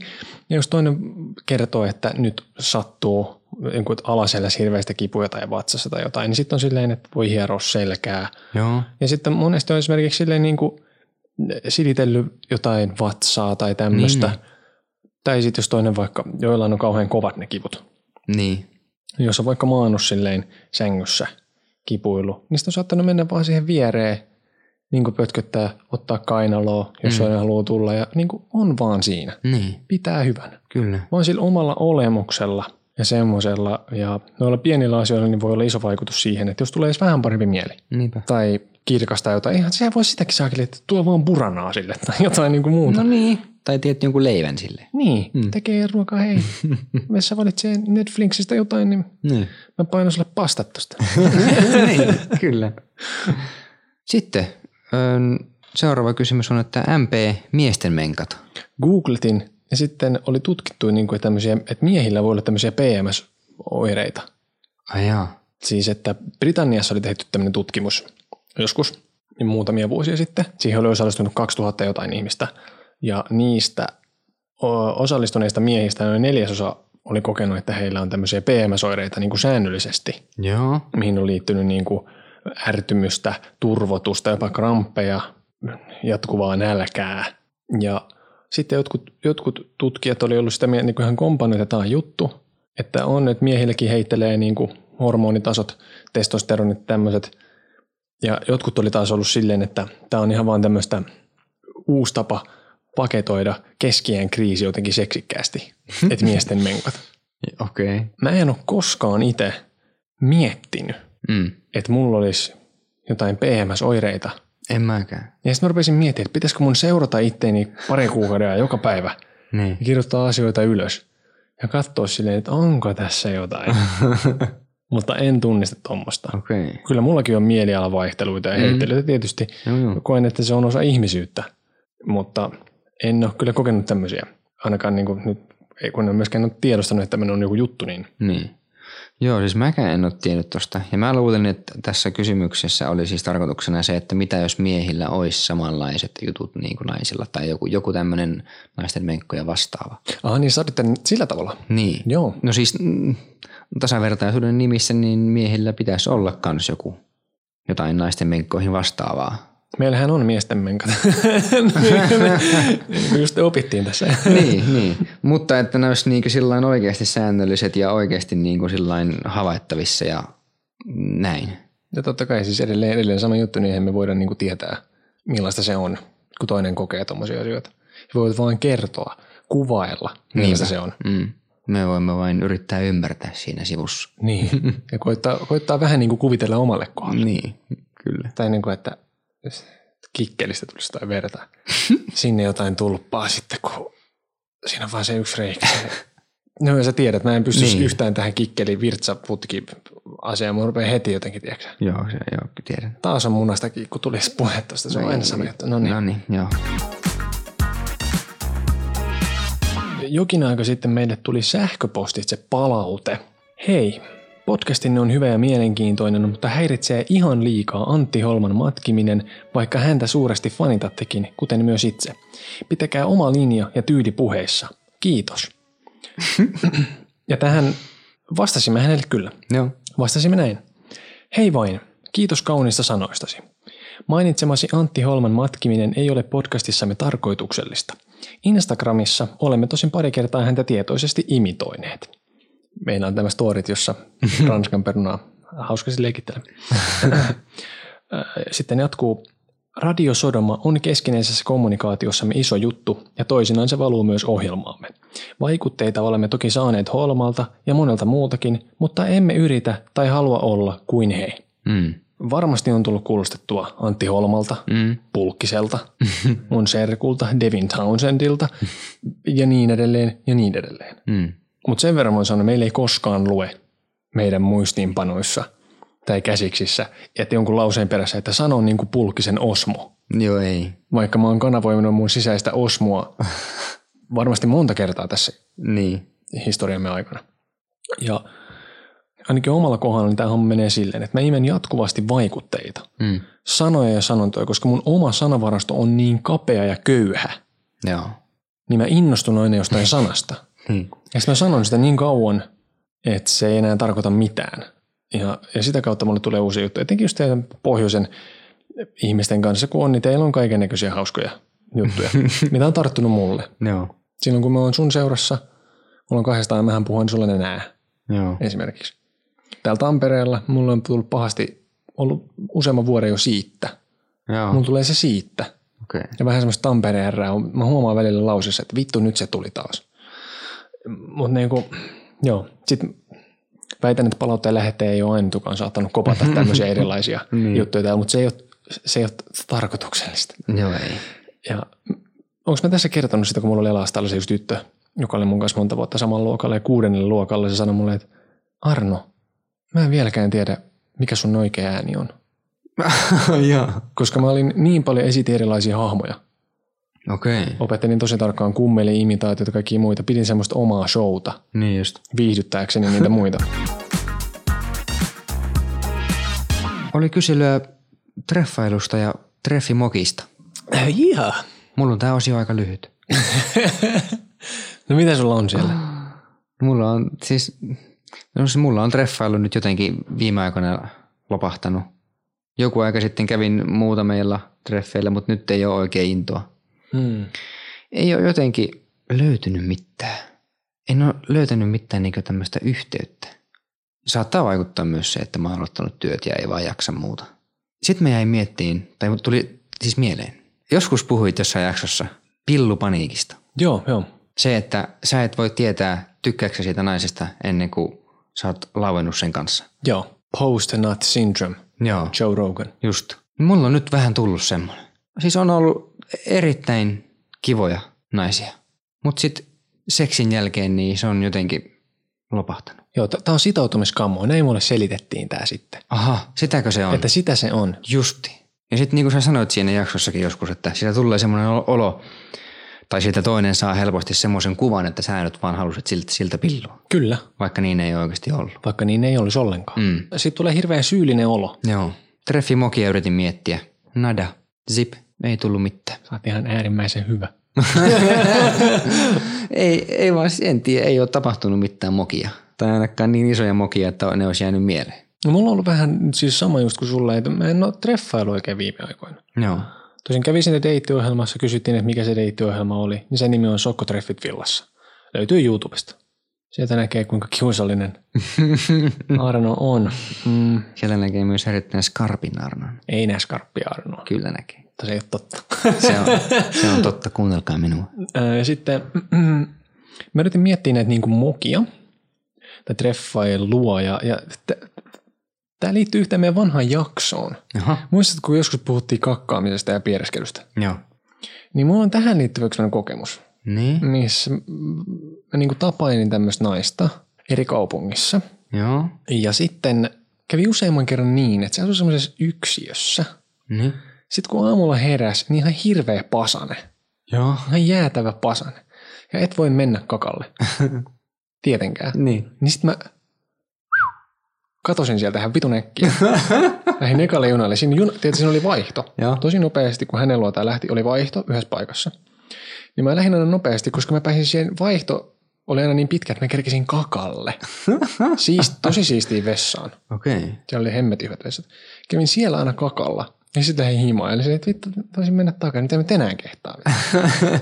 Ja jos toinen kertoo, että nyt sattuu niin että alaselässä hirveästä kipuja tai vatsassa tai jotain, niin sitten on silleen, että voi hieroa selkää. Joo. Ja sitten monesti on esimerkiksi silleen niin kuin silitellyt jotain vatsaa tai tämmöistä. Niin. Tai sitten jos toinen vaikka, joillain on kauhean kovat ne kivut. Niin. Jos on vaikka maannut silleen sängyssä kipuilu, niin sitten on saattanut mennä vaan siihen viereen, niin kuin pötköttää, ottaa kainaloa, jos mm. haluaa tulla. Ja niin kuin on vaan siinä. Niin. Pitää hyvänä. Kyllä. Vaan sillä omalla olemuksella ja semmoisella ja noilla pienillä asioilla niin voi olla iso vaikutus siihen, että jos tulee edes vähän parempi mieli Niinpä. tai kirkastaa jotain, eihän sehän voi sitäkin saakeli, että tuo vaan puranaa sille tai jotain niin kuin muuta. No niin. Tai tiedät jonkun leivän sille. Niin, mm. tekee ruokaa, hei, Vessa valitsee Netflixistä jotain, niin Niin. mä painan sulle pastat tosta. niin, kyllä. Sitten seuraava kysymys on, että MP miesten menkat. Googletin ja sitten oli tutkittu, niin kuin tämmöisiä, että miehillä voi olla tämmöisiä PMS-oireita. Ai jaa. Siis, että Britanniassa oli tehty tämmöinen tutkimus joskus niin muutamia vuosia sitten. Siihen oli osallistunut 2000 jotain ihmistä. Ja niistä osallistuneista miehistä noin neljäsosa oli kokenut, että heillä on tämmöisiä PMS-oireita niin kuin säännöllisesti, Joo. mihin on liittynyt niin kuin ärtymystä, turvotusta, jopa kramppeja, jatkuvaa nälkää. Ja sitten jotkut, jotkut tutkijat oli ollut sitä mieltä, niin kuin ihan kompannut, että tämä on juttu, että on, että miehilläkin heittelee niin kuin hormonitasot, testosteronit tämmöiset. Ja jotkut oli taas ollut silleen, että tämä on ihan vaan tämmöistä uusi tapa paketoida keskiään kriisi jotenkin seksikkäästi, että miesten menkat. Okei. Okay. Mä en ole koskaan itse miettinyt, Mm. että mulla olisi jotain PMS-oireita. En mäkään. Ja sitten mä rupesin miettimään, että pitäisikö mun seurata itteeni pari kuukauden ajan joka päivä Niin. ja kirjoittaa asioita ylös ja katsoa silleen, että onko tässä jotain. Mutta en tunnista tuommoista. Okay. Kyllä mullakin on mielialavaihteluita ja heittelyitä tietysti. Joo, joo. Koen, että se on osa ihmisyyttä, mutta en ole kyllä kokenut tämmöisiä. Ainakaan niin kuin nyt, kun en myöskään ole tiedostanut, että tämmöinen on joku juttu, niin Niin. Joo, siis mäkään en ole tiennyt tosta. Ja mä luulen, että tässä kysymyksessä oli siis tarkoituksena se, että mitä jos miehillä olisi samanlaiset jutut niin kuin naisilla tai joku, joku tämmöinen naisten menkkoja vastaava. ah, niin sä sillä tavalla. Niin. Joo. No siis mm, tasavertaisuuden nimissä niin miehillä pitäisi olla kans joku jotain naisten menkkoihin vastaavaa. Meillähän on miesten menkat. Just opittiin tässä. niin, niin. Mutta että ne olisi niin sillain oikeasti säännölliset ja oikeasti niin sillain havaittavissa ja näin. Ja totta kai siis edelleen, edelleen sama juttu, niin eihän me voida niinku tietää, millaista se on, kun toinen kokee tuommoisia asioita. Voit vain kertoa, kuvailla, millaista se on. Mm. Me voimme vain yrittää ymmärtää siinä sivussa. Niin. Ja koittaa, koittaa vähän niin kuin kuvitella omalle kohdalle. Niin, kyllä. Tai niin kuin, että kikkelistä tulisi tai verta. Sinne jotain tulppaa sitten, kun siinä on vaan se yksi reikä. No ja sä tiedät, mä en pysty Niin. niin. yhtään tähän kikkeli virtsaputki asiaan. Mä rupean heti jotenkin, tiedätkö Joo, se, joo, tiedän. Taas on munastakin, kun tulisi puhe tuosta. Se on aina sama juttu. No niin. No niin, joo. Jokin aika sitten meille tuli sähköpostitse palaute. Hei, podcastinne on hyvä ja mielenkiintoinen, mutta häiritsee ihan liikaa Antti Holman matkiminen, vaikka häntä suuresti fanitattekin, kuten myös itse. Pitäkää oma linja ja tyyli puheissa. Kiitos. ja tähän vastasimme hänelle kyllä. Joo. Vastasimme näin. Hei vain, kiitos kaunista sanoistasi. Mainitsemasi Antti Holman matkiminen ei ole podcastissamme tarkoituksellista. Instagramissa olemme tosin pari kertaa häntä tietoisesti imitoineet. Meillä on tämä storit, jossa Ranskan perunaa hauska leikittele. Sitten jatkuu. Radiosodoma on keskinäisessä kommunikaatiossamme iso juttu ja toisinaan se valuu myös ohjelmaamme. Vaikutteita olemme toki saaneet Holmalta ja monelta muultakin, mutta emme yritä tai halua olla kuin he. Mm. Varmasti on tullut kuulostettua Antti Holmalta, Mm. Pulkkiselta, mun serkulta, Devin Townsendilta ja niin edelleen ja niin edelleen. Mm. Mutta sen verran voin sanoa, että meillä ei koskaan lue meidän muistiinpanoissa tai käsiksissä, että jonkun lauseen perässä, että sano niin kuin Pulkkisen Osmo. Joo, ei. Vaikka mä oon kanavoinut mun sisäistä Osmoa varmasti monta kertaa tässä Niin. historiamme aikana. Ja ainakin omalla kohdalla niin tämä menee silleen, että mä imen jatkuvasti vaikutteita, Mm. sanoja ja sanontoja, koska mun oma sanavarasto on niin kapea ja köyhä, Joo. niin mä innostun aina jostain sanasta. Hmm. Ja sitten mä sanon sitä niin kauan, että se ei enää tarkoita mitään. Ja, ja sitä kautta mulle tulee uusia juttuja. Etenkin just teidän pohjoisen ihmisten kanssa, kun on, niin teillä on kaiken näköisiä hauskoja juttuja, mitä on tarttunut mulle. Joo. Silloin kun mä oon sun seurassa, mulla on kahdestaan mähän puhun sulle nää Joo. esimerkiksi. Täällä Tampereella mulla on tullut pahasti, ollut useamman vuoden jo siitä. Joo. Mulla tulee se siitä. Okay. Ja vähän semmoista Tampereen. Mä huomaan välillä lausessa, että vittu nyt se tuli taas. Mutta niinku, joo. Sitten väitän, että palautteen lähettäjä ei ole ainutukaan saattanut kopata tämmöisiä erilaisia Niin. juttuja täällä, mutta se ei ole, se ei ole tarkoituksellista. Joo, ei. Ja onko mä tässä kertonut sitä, kun mulla oli Elastalla yksi tyttö, joka oli mun kanssa monta vuotta samalla luokalla ja kuudennelle luokalla se sanoi mulle, että Arno, mä en vieläkään tiedä, mikä sun oikea ääni on. Koska mä olin niin paljon esitin erilaisia hahmoja. Okei. Okay. Opettelin tosi tarkkaan kummeli, imitaatioita ja kaikkia muita. Pidin semmoista omaa showta Niin just. viihdyttääkseni niitä muita. Oli kyselyä treffailusta ja treffimokista. Jaa. Mulla on tää osio aika lyhyt. No mitä sulla on siellä? Mulla on siis, no se mulla on treffailu nyt jotenkin viime aikoina lopahtanut. Joku aika sitten kävin muutamilla treffeillä, mutta nyt ei ole oikein intoa. Hmm. Ei ole jotenkin löytynyt mitään. En ole löytänyt mitään niin tämmöistä yhteyttä. Saattaa vaikuttaa myös se, että mä oon aloittanut työt ja ei vaan jaksa muuta. Sitten mä jäin miettiin, tai tuli siis mieleen. Joskus puhuit jossain jaksossa pillupaniikista. Joo, joo. Se, että sä et voi tietää, tykkääksä siitä naisesta ennen kuin sä oot lauennut sen kanssa. Joo. Post-nut syndrome. Joo. Joe Rogan. Just. Mulla on nyt vähän tullut semmoinen. Siis on ollut erittäin kivoja naisia. Mutta sitten seksin jälkeen niin se on jotenkin lopahtanut. Joo, tämä on sitoutumiskammo. Näin mulle selitettiin tämä sitten. Aha, sitäkö se on? Että sitä se on. Justi. Ja sitten niin kuin sä sanoit siinä jaksossakin joskus, että siitä tulee semmoinen olo, tai siitä toinen saa helposti semmoisen kuvan, että sä nyt vaan halusit siltä, siltä pillua. Kyllä, Vaikka niin ei oikeasti ollut. vaikka niin ei olisi ollenkaan. Mm. Sitten tulee hirveän syyllinen olo. Joo. Treffi mokia yritin miettiä. Nada. Zip. Ei tullut mitään. Sä oot ihan äärimmäisen hyvä. ei, ei vaan, en tiedä, ei ole tapahtunut mitään mokia. Tai ainakaan niin isoja mokia, että ne olisi jäänyt mieleen. No mulla on ollut vähän siis sama just kuin sulla, että mä en ole treffailu oikein viime aikoina. Joo. Tosin kävin sinne deittiohjelmassa, kysyttiin, että mikä se deittiohjelma oli, niin sen nimi on Sokkotreffit villassa. Löytyy YouTubesta. Sieltä näkee, kuinka kiusallinen Arno on. Mm, Siellä näkee myös erittäin skarpin Arnon. ei näe skarppia Arnoa, Kyllä näkee. Mutta se ei ole totta. Se on, se on totta, kuunnelkaa minua. Ja sitten mä yritin miettiä näitä niin kuin mokia tai treffailua ja, ja tämä liittyy yhteen meidän vanhaan jaksoon. Jaha. Muistatko, kun joskus puhuttiin kakkaamisesta ja piereskelystä? Joo. Niin mulla on tähän liittyvä yksi kokemus, Niin. missä mä niin kuin tapailin tämmöistä naista eri kaupungissa. Joo. Ja sitten kävi useamman kerran niin, että se asui semmoisessa yksiössä. Niin. Sitten kun aamulla heräsi, niin ihan hirveä pasane. Joo. Ihan jäätävä pasane. Ja et voi mennä kakalle. Tietenkään. Niin. Niin sitten mä katosin sieltä ihan vitun äkkiä. Lähdin ekalle junalle. Siinä, juna, tietysti siinä oli vaihto. Joo. Tosi nopeasti, kun hänen luotaan lähti, oli vaihto yhdessä paikassa. Niin mä lähdin aina nopeasti, koska mä pääsin siihen vaihto oli aina niin pitkä, että mä kerkesin kakalle. Siist, tosi siistiin vessaan. Okei. Okay. Siellä oli hemmetin hyvät vessat. Kävin siellä aina kakalla. Ja sitten lähdin himaan. Eli se, että vittu, taisin mennä takaisin. Mitä mä tänään kehtaa?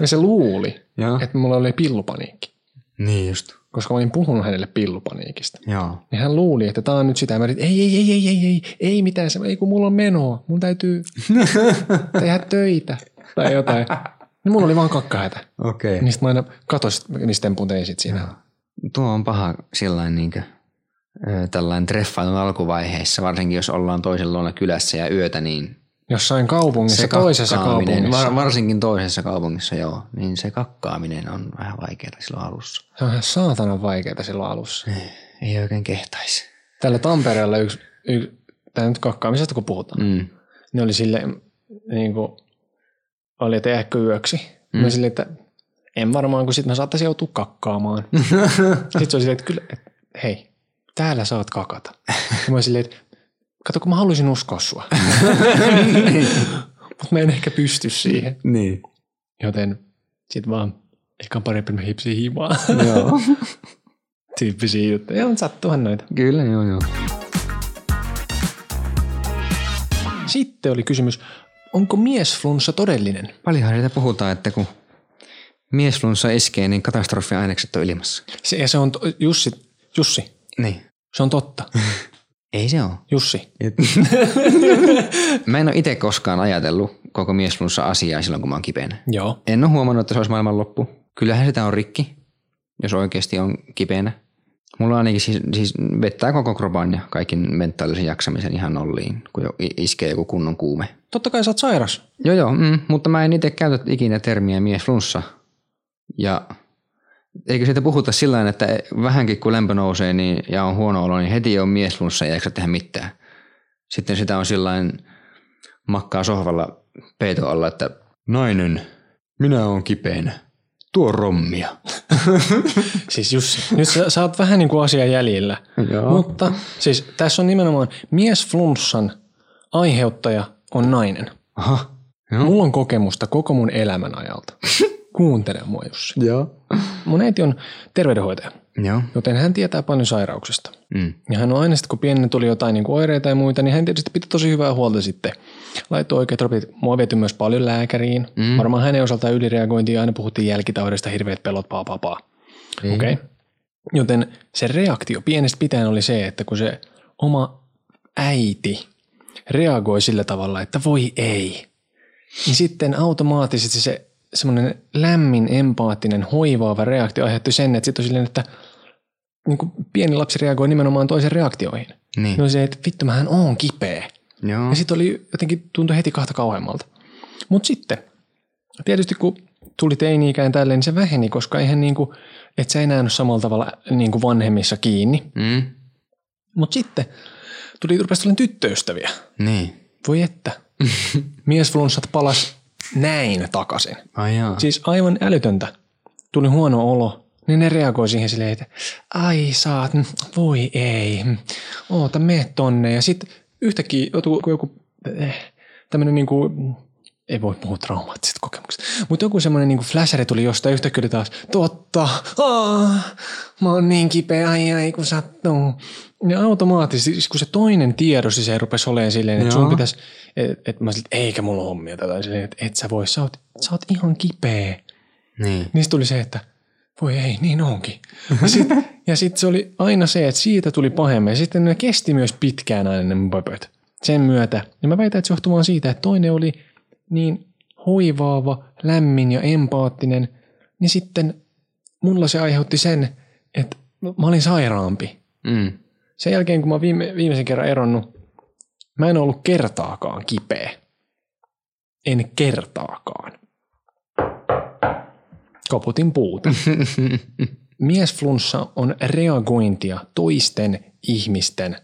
ja se luuli, Joo. että mulla oli pillupaniikki. Niin just. koska mä olin puhunut hänelle pillupaniikista. Joo. Niin hän luuli, että tämä on nyt sitä. Mä yritin, ei, ei, ei, ei, ei, ei, ei mitään, se, ei kun mulla on menoa. Mun täytyy tehdä töitä tai jotain. Niin mulla oli vaan kakkahätä. Okei. Okay. Niin sit mä aina katosin, niistä tempun tein sit siinä. Tuo on paha sillain niinkö, tällainen treffailun alkuvaiheessa, varsinkin jos ollaan toisen luona kylässä ja yötä, niin Jossain kaupungissa, toisessa kakkaaminen, kaupungissa. var, varsinkin toisessa kaupungissa joo, niin se kakkaaminen on vähän vaikeaa silloin alussa. Se on ihan saatanan vaikeaa silloin alussa. Ei oikein kehtaisi. Tällä Tampereella yksi, yksi tämä nyt kakkaamisesta kun puhutaan, Mm. ne oli sille niin kuin, oli, että jääkö yöksi. Mm. Mä silleen, että en varmaan, kun sitten mä saattaisin joutua kakkaamaan. sitten se oli silleen, että kyllä, että hei, täällä saat kakata. Ja mä silleen, että kato, kun mä haluaisin uskoa sua. Mutta mä en ehkä pysty siihen. Niin. Joten sit vaan ehkä on parempi mä hipsin himaa. joo. Tyyppisiä juttuja. Ja sattuuhan noita. Kyllä, joo, joo. Sitten oli kysymys, onko miesflunssa todellinen? Paljonhan siitä puhutaan, että kun miesflunssa iskee, niin katastrofiainekset on ilmassa. Se, ja se on, Jussi, Jussi, Niin. se on totta. Ei se ole. Jussi. Mä en ole itse koskaan ajatellut koko miesflunssa asiaa silloin, kun mä oon kipeänä. Joo. En ole huomannut, että se olisi maailmanloppu. Kyllähän sitä on rikki, jos oikeasti on kipeänä. Mulla on ainakin siis, siis vettää koko kropan ja kaikin mentaalisen jaksamisen ihan nolliin, kun jo iskee joku kunnon kuume. Totta kai sä oot sairas. Joo joo, mm, mutta mä en itse käytä ikinä termiä miesflunssa. Ja eikö siitä puhuta sillä tavalla, että vähänkin kun lämpö nousee niin, ja on huono olo, niin heti on miesflunssa ja eikä tehdä mitään. Sitten sitä on sillain makkaa sohvalla peito alla, että nainen, minä oon kipeänä. Tuo rommia. Siis Jussi, nyt sä, sä oot vähän niin kuin asia jäljellä. Joo. Mutta siis tässä on nimenomaan miesflunssan aiheuttaja on nainen. Aha. Joo. Mulla on kokemusta koko mun elämän ajalta. Kuuntele mua Jussi. Joo. Mun äiti on terveydenhoitaja, Joo. joten hän tietää paljon sairauksista. Mm. Ja hän on aina sitten, kun pienen tuli jotain niin kuin oireita ja muita, niin hän tietysti piti tosi hyvää huolta sitten. Laittoi oikeat ropit. Mua viety myös paljon lääkäriin. Mm. Varmaan hänen osaltaan ylireagointia aina puhuttiin jälkitaudesta, hirveät pelot, paa, paa, paa. Niin. Okei. Okay. Joten se reaktio pienestä pitäen oli se, että kun se oma äiti reagoi sillä tavalla, että voi ei, niin sitten automaattisesti se semmoinen lämmin, empaattinen, hoivaava reaktio aiheutti sen, että sitten on silleen, että niin kuin pieni lapsi reagoi nimenomaan toisen reaktioihin. Niin. Niin oli se, että vittu mähän oon kipeä. Joo. Ja sitten oli jotenkin tuntui heti kahta kauheammalta. Mutta sitten, tietysti kun tuli teini-ikään tälleen, niin se väheni, koska eihän niinku, et sä enää ole samalla tavalla niinku vanhemmissa kiinni. Mm. Mutta sitten tuli, rupesi tyttöystäviä. Niin. Voi että. Miesflunssat palas näin takaisin. Ai jaa. Siis aivan älytöntä. Tuli huono olo, niin ne reagoi siihen silleen, että ai saat, voi ei, oota, mene tonne. Ja sitten yhtäkkiä joku, joku eh, tämmöinen niinku, ei voi puhua traumaattisesta kokemuksesta, mutta joku semmoinen niinku flasheri tuli jostain yhtäkkiä oli taas, totta, aah, mä oon niin kipeä, ai ai kun sattuu. Ja automaattisesti, siis kun se toinen tiedosi, se rupesi olemaan silleen, että sun pitäisi, että et mä silleen, eikä mulla ole hommia tätä, silleen, että et sä voi, sä oot, sä oot ihan kipeä. Niin. Niin sit tuli se, että voi ei, niin onkin. Ja sitten sit se oli aina se, että siitä tuli pahemmin. Ja sitten ne kesti myös pitkään aina ne pöpöt. Sen myötä. Ja mä väitän, että se johtui vaan siitä, että toinen oli niin hoivaava, lämmin ja empaattinen. Niin sitten mulla se aiheutti sen, että mä olin sairaampi. Mm. Sen jälkeen, kun mä viime, viimeisen kerran eronnut, mä en ollut kertaakaan kipeä. En kertaakaan. Koputin puuta. Miesflunssa on reagointia toisten ihmisten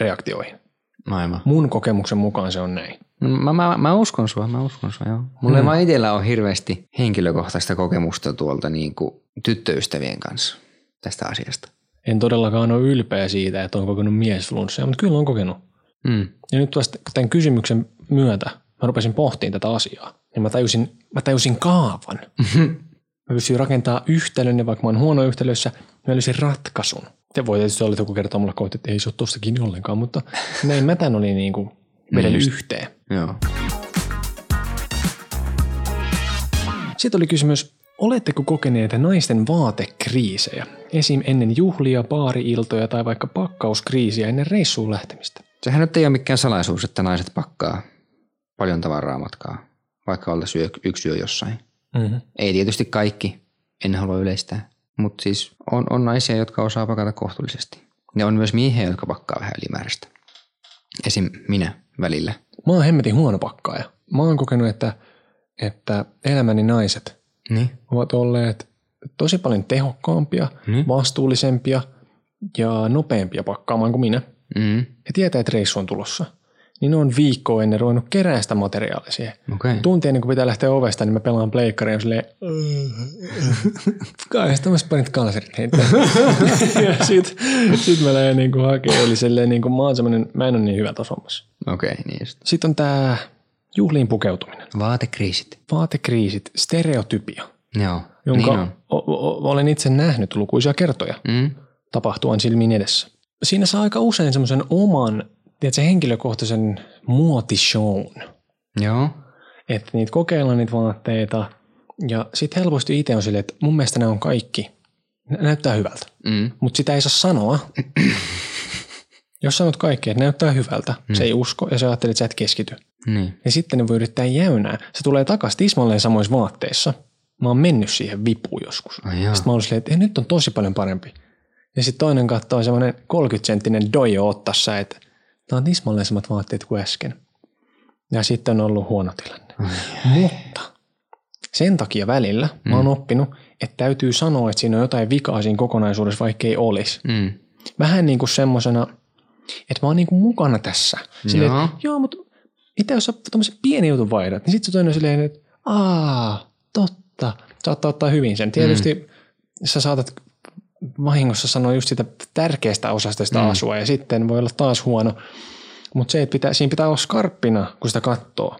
reaktioihin. Aivan. Mun kokemuksen mukaan se on näin. Mä, mä, mä uskon sua, mä uskon sua, joo. Mulla Hmm. mm. ei itsellä on hirveästi henkilökohtaista kokemusta tuolta niin kuin tyttöystävien kanssa tästä asiasta. En todellakaan ole ylpeä siitä, että on kokenut miesflunssia, mutta kyllä on kokenut. Mm. Ja nyt vasta tämän kysymyksen myötä mä rupesin pohtimaan tätä asiaa. Ja mä tajusin, mä tajusin kaavan. Mä pystyin rakentamaan yhtälön, ja vaikka mä oon huono yhtälössä, mä löysin ratkaisun. Te voi tietysti olla, joku kertoo mulle kohti, että ei se ole tosta kiinni ollenkaan, mutta näin mä tän oli niinku vedellyt Niin just. yhteen. Joo. Sitten oli kysymys, Oletteko kokeneet naisten vaatekriisejä? Esim. ennen juhlia, baari-iltoja tai vaikka pakkauskriisiä ennen reissuun lähtemistä? Sehän nyt ei ole mikään salaisuus, että naiset pakkaa paljon tavaraa matkaa, vaikka oltaisiin yksi yö jossain. Mm-hmm. Ei tietysti kaikki, en halua yleistää, mutta siis on, on naisia, jotka osaa pakata kohtuullisesti. Ja on myös miehiä, jotka pakkaa vähän ylimääräistä. Esim. minä välillä. Mä oon hemmetin huono pakkaaja. Mä oon kokenut, että, että elämäni naiset Niin? ovat olleet tosi paljon tehokkaampia, Mm. vastuullisempia ja nopeampia pakkaamaan kuin minä. Mm. He tietää, että reissu on tulossa. Niin ne on viikkoa ennen ruvennut kerää sitä materiaalia siihen. Okay. Tunti ennen kuin pitää lähteä ovesta, niin mä pelaan pleikkaria silleen, kai sitä mä parit kalsarit heittää. ja sit, sit mä lähden niinku hakemaan. Eli silleen niinku mä oon semmonen, mä en ole niin hyvä tuossa hommassa. Okei, okay, niin just. Sitten on tää juhliin pukeutuminen. Vaatekriisit. Vaatekriisit, stereotypia, Joo, jonka niin on. o- o- olen itse nähnyt lukuisia kertoja Mm. tapahtuvan silmin edessä. Siinä saa aika usein semmoisen oman, tiedätkö, henkilökohtaisen muotishown. Joo. Että niitä kokeillaan niitä vaatteita ja sitten helposti itse on silleen, että mun mielestä nämä on kaikki. Nä- Näyttää hyvältä, Mm. mutta sitä ei saa sanoa. Jos sanot kaikki, että näyttää hyvältä, mm. se ei usko ja sä ajattelet, että sä et keskity. Niin. Ja sitten ne voi yrittää jäynää. Se tulee takaisin tismalleen samoissa vaatteissa. Mä oon mennyt siihen vipuun joskus. Jaa. Sitten mä olin silleen, että "Ei, nyt on tosi paljon parempi. Ja sitten toinen katsoo semmoinen 30-senttinen dojo ottassa, että tää on tismalleen samat vaatteet kuin äsken. Ja sitten on ollut huono tilanne. Mutta sen takia välillä mä oon oppinut, että täytyy sanoa, että siinä on jotain vikaa siinä kokonaisuudessa, vaikka ei olisi. Mm. Vähän niin kuin semmosena, että mä oon niin kuin mukana tässä. Silleen, Joo. että, joo, mutta mitä jos sä tämmöisen pienen jutun vaihdat, niin sitten se toinen silleen, että aa, totta. Saattaa ottaa hyvin sen. Tietysti mm. sä saatat vahingossa sanoa just sitä tärkeästä osasta sitä mm. asua ja sitten voi olla taas huono. Mutta se, että pitää, siinä pitää olla skarppina, kun sitä katsoo.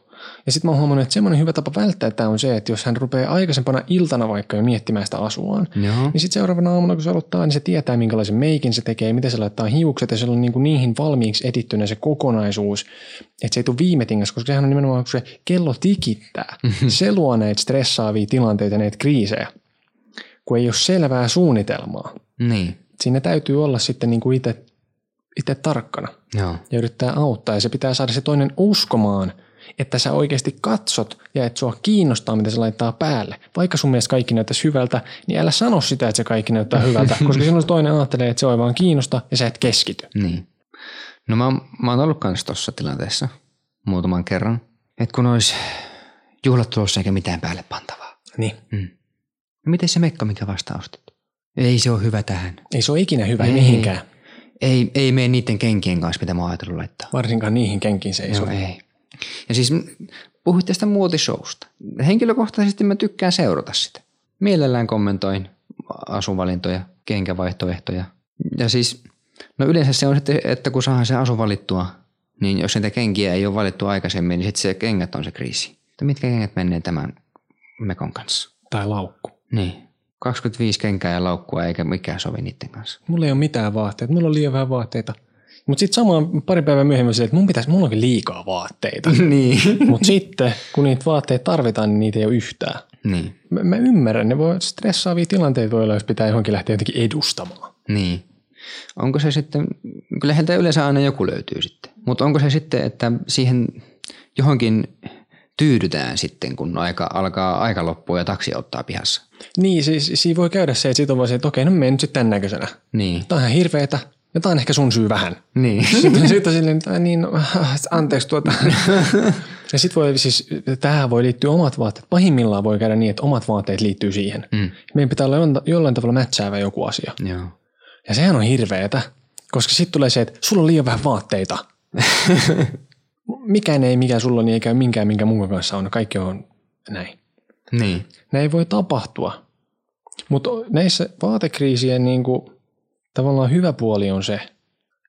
Ja sitten mä oon huomannut, että semmoinen hyvä tapa välttää tämä on se, että jos hän rupeaa aikaisempana iltana vaikka jo miettimään sitä asuaan, Joo. niin sitten seuraavana aamuna, kun se aloittaa, niin se tietää, minkälaisen meikin se tekee, miten se laittaa hiukset, ja se on niinku niihin valmiiksi edittynä se kokonaisuus, että se ei tule viime tingassa, koska sehän on nimenomaan, kun se kello tikittää. se luo näitä stressaavia tilanteita ja näitä kriisejä, kun ei ole selvää suunnitelmaa. Niin. Siinä täytyy olla sitten niinku itse, itse tarkkana Joo. ja yrittää auttaa, ja se pitää saada se toinen uskomaan, että sä oikeasti katsot ja että sua kiinnostaa, mitä se laittaa päälle. Vaikka sun mielestä kaikki näyttäisi hyvältä, niin älä sano sitä, että se kaikki näyttää hyvältä, koska silloin toinen ajattelee, että se on vaan kiinnosta ja sä et keskity. Niin. No mä, oon- mä oon ollut kans tossa tilanteessa muutaman kerran. Että kun olisi juhlat tulossa eikä mitään päälle pantavaa. Niin. No miten se mekka, mikä vasta ostit? Ei se ole hyvä tähän. Ei se ole ikinä hyvä Ei. mihinkään. Ei, ei mene niiden kenkien kanssa, mitä mä oon ajatellut laittaa. Varsinkaan niihin kenkiin se ei sovi. ei. Ja siis puhuit tästä muotishowsta. Henkilökohtaisesti mä tykkään seurata sitä. Mielellään kommentoin asuvalintoja, kenkävaihtoehtoja. Ja siis, no yleensä se on sitten, että kun saadaan se asu valittua, niin jos niitä kenkiä ei ole valittu aikaisemmin, niin sitten se kengät on se kriisi. Että mitkä kengät menee tämän mekon kanssa? Tai laukku. Niin. 25 kenkää ja laukkua eikä mikään sovi niiden kanssa. Mulla ei ole mitään vaatteita, mulla on liian vähän vaatteita. Mutta sitten samaan pari päivää myöhemmin silleen, että mun pitäisi, mulla onkin liikaa vaatteita. niin. Mutta sitten, kun niitä vaatteita tarvitaan, niin niitä ei ole yhtään. niin. Mä, mä ymmärrän, ne voi stressaavia tilanteita voi olla, jos pitää johonkin lähteä jotenkin edustamaan. Niin. Onko se sitten, kyllä heiltä yleensä aina joku löytyy sitten, mutta onko se sitten, että siihen johonkin tyydytään sitten, kun aika, alkaa aika loppua ja taksi ottaa pihassa? Niin, siis siinä voi käydä se, että sit on vaan se, että okei, no mene nyt sitten tämän näköisenä. Niin. Tämä on ihan hirveetä, ja tämä on ehkä sun syy vähän. Niin. Sitten, sitten silleen, että niin, no, anteeksi tuota. Ja sitten voi siis, tähän voi liittyä omat vaatteet. Pahimmillaan voi käydä niin, että omat vaatteet liittyy siihen. Mm. Meidän pitää olla jollain- jollain tavalla mätsäävä joku asia. Joo. Ja sehän on hirveetä, koska sitten tulee se, että sulla on liian vähän vaatteita. Mikään ei, mikä sulla niin eikä minkään, minkä mun kanssa on. Kaikki on näin. Niin. Ne ei voi tapahtua. Mutta näissä vaatekriisien niin kuin, tavallaan hyvä puoli on se,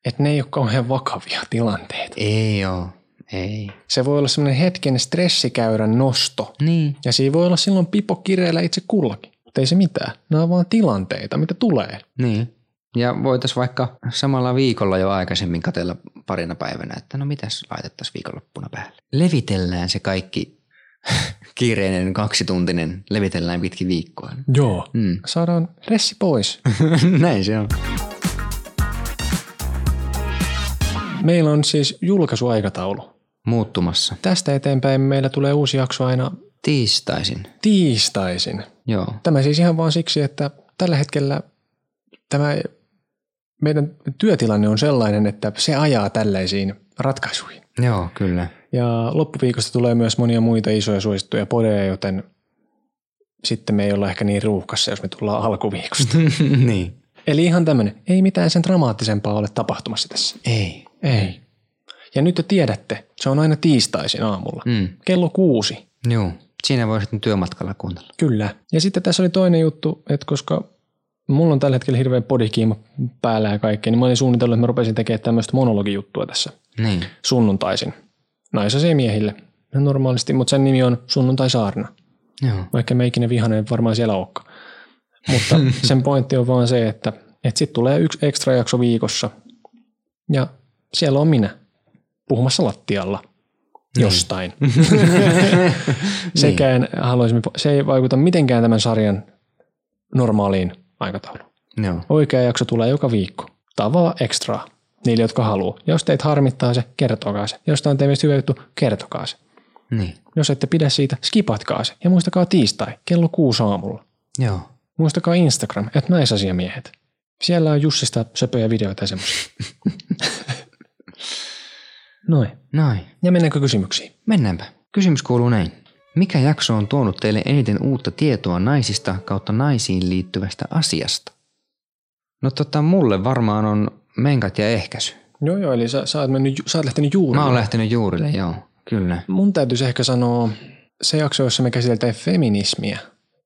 että ne ei ole kauhean vakavia tilanteita. Ei oo. Ei. Se voi olla semmoinen hetken stressikäyrän nosto. Niin. Ja siinä voi olla silloin pipo kireellä itse kullakin. Mutta ei se mitään. Nämä on vaan tilanteita, mitä tulee. Niin. Ja voitaisiin vaikka samalla viikolla jo aikaisemmin katella parina päivänä, että no mitäs laitettaisiin viikonloppuna päälle. Levitellään se kaikki kiireinen kaksituntinen levitellään pitkin viikkoa. Joo. Mm. Saadaan ressi pois. Näin se on. Meillä on siis julkaisuaikataulu. Muuttumassa. Tästä eteenpäin meillä tulee uusi jakso aina Tiistaisin. tiistaisin. Joo. Tämä siis ihan vaan siksi, että tällä hetkellä tämä meidän työtilanne on sellainen, että se ajaa tällaisiin ratkaisuihin. Joo, kyllä. Ja loppuviikosta tulee myös monia muita isoja suosittuja podeja, joten sitten me ei olla ehkä niin ruuhkassa, jos me tullaan alkuviikosta. niin. Eli ihan tämmöinen, ei mitään sen dramaattisempaa ole tapahtumassa tässä. Ei. Ei. Ja nyt te tiedätte, se on aina tiistaisin aamulla. Mm. Kello kuusi. Joo. Siinä voi sitten työmatkalla kuunnella. Kyllä. Ja sitten tässä oli toinen juttu, että koska mulla on tällä hetkellä hirveä podikiima päällä ja kaikkea, niin mä olin suunnitellut, että mä rupesin tekemään tämmöistä monologijuttua tässä Niin. sunnuntaisin. Naisasia miehille. Ihan normaalisti, mutta sen nimi on Sunnuntai-saarna. Joo. Vaikka me ikinä vihanen varmaan siellä olekaan. Mutta sen pointti on vaan se, että, että sitten tulee yksi ekstra jakso viikossa ja siellä on minä puhumassa lattialla jostain. Sekään haluaisimme, se ei vaikuta mitenkään tämän sarjan normaaliin aikatauluun. Joo. Oikea jakso tulee joka viikko. Vaan ekstraa niille, jotka haluaa. Jos teitä harmittaa se, kertokaa se. Jos tämä on teistä hyvä juttu, kertokaa se. Niin. Jos ette pidä siitä, skipatkaa se. Ja muistakaa tiistai, kello kuusi aamulla. Joo. Muistakaa Instagram, että naisasiamiehet. Siellä on Jussista söpöjä videoita ja semmoisia. Noin. Noin. Ja mennäänkö kysymyksiin? Mennäänpä. Kysymys kuuluu näin. Mikä jakso on tuonut teille eniten uutta tietoa naisista kautta naisiin liittyvästä asiasta? No tota, mulle varmaan on menkat ja ehkäisy. Joo, joo, eli sä, sä, oot, mennyt, sä oot lähtenyt juuri. Mä oon lähtenyt juurille, joo. Kyllä. Mun täytyisi ehkä sanoa se jakso, jossa me käsiteltiin feminismiä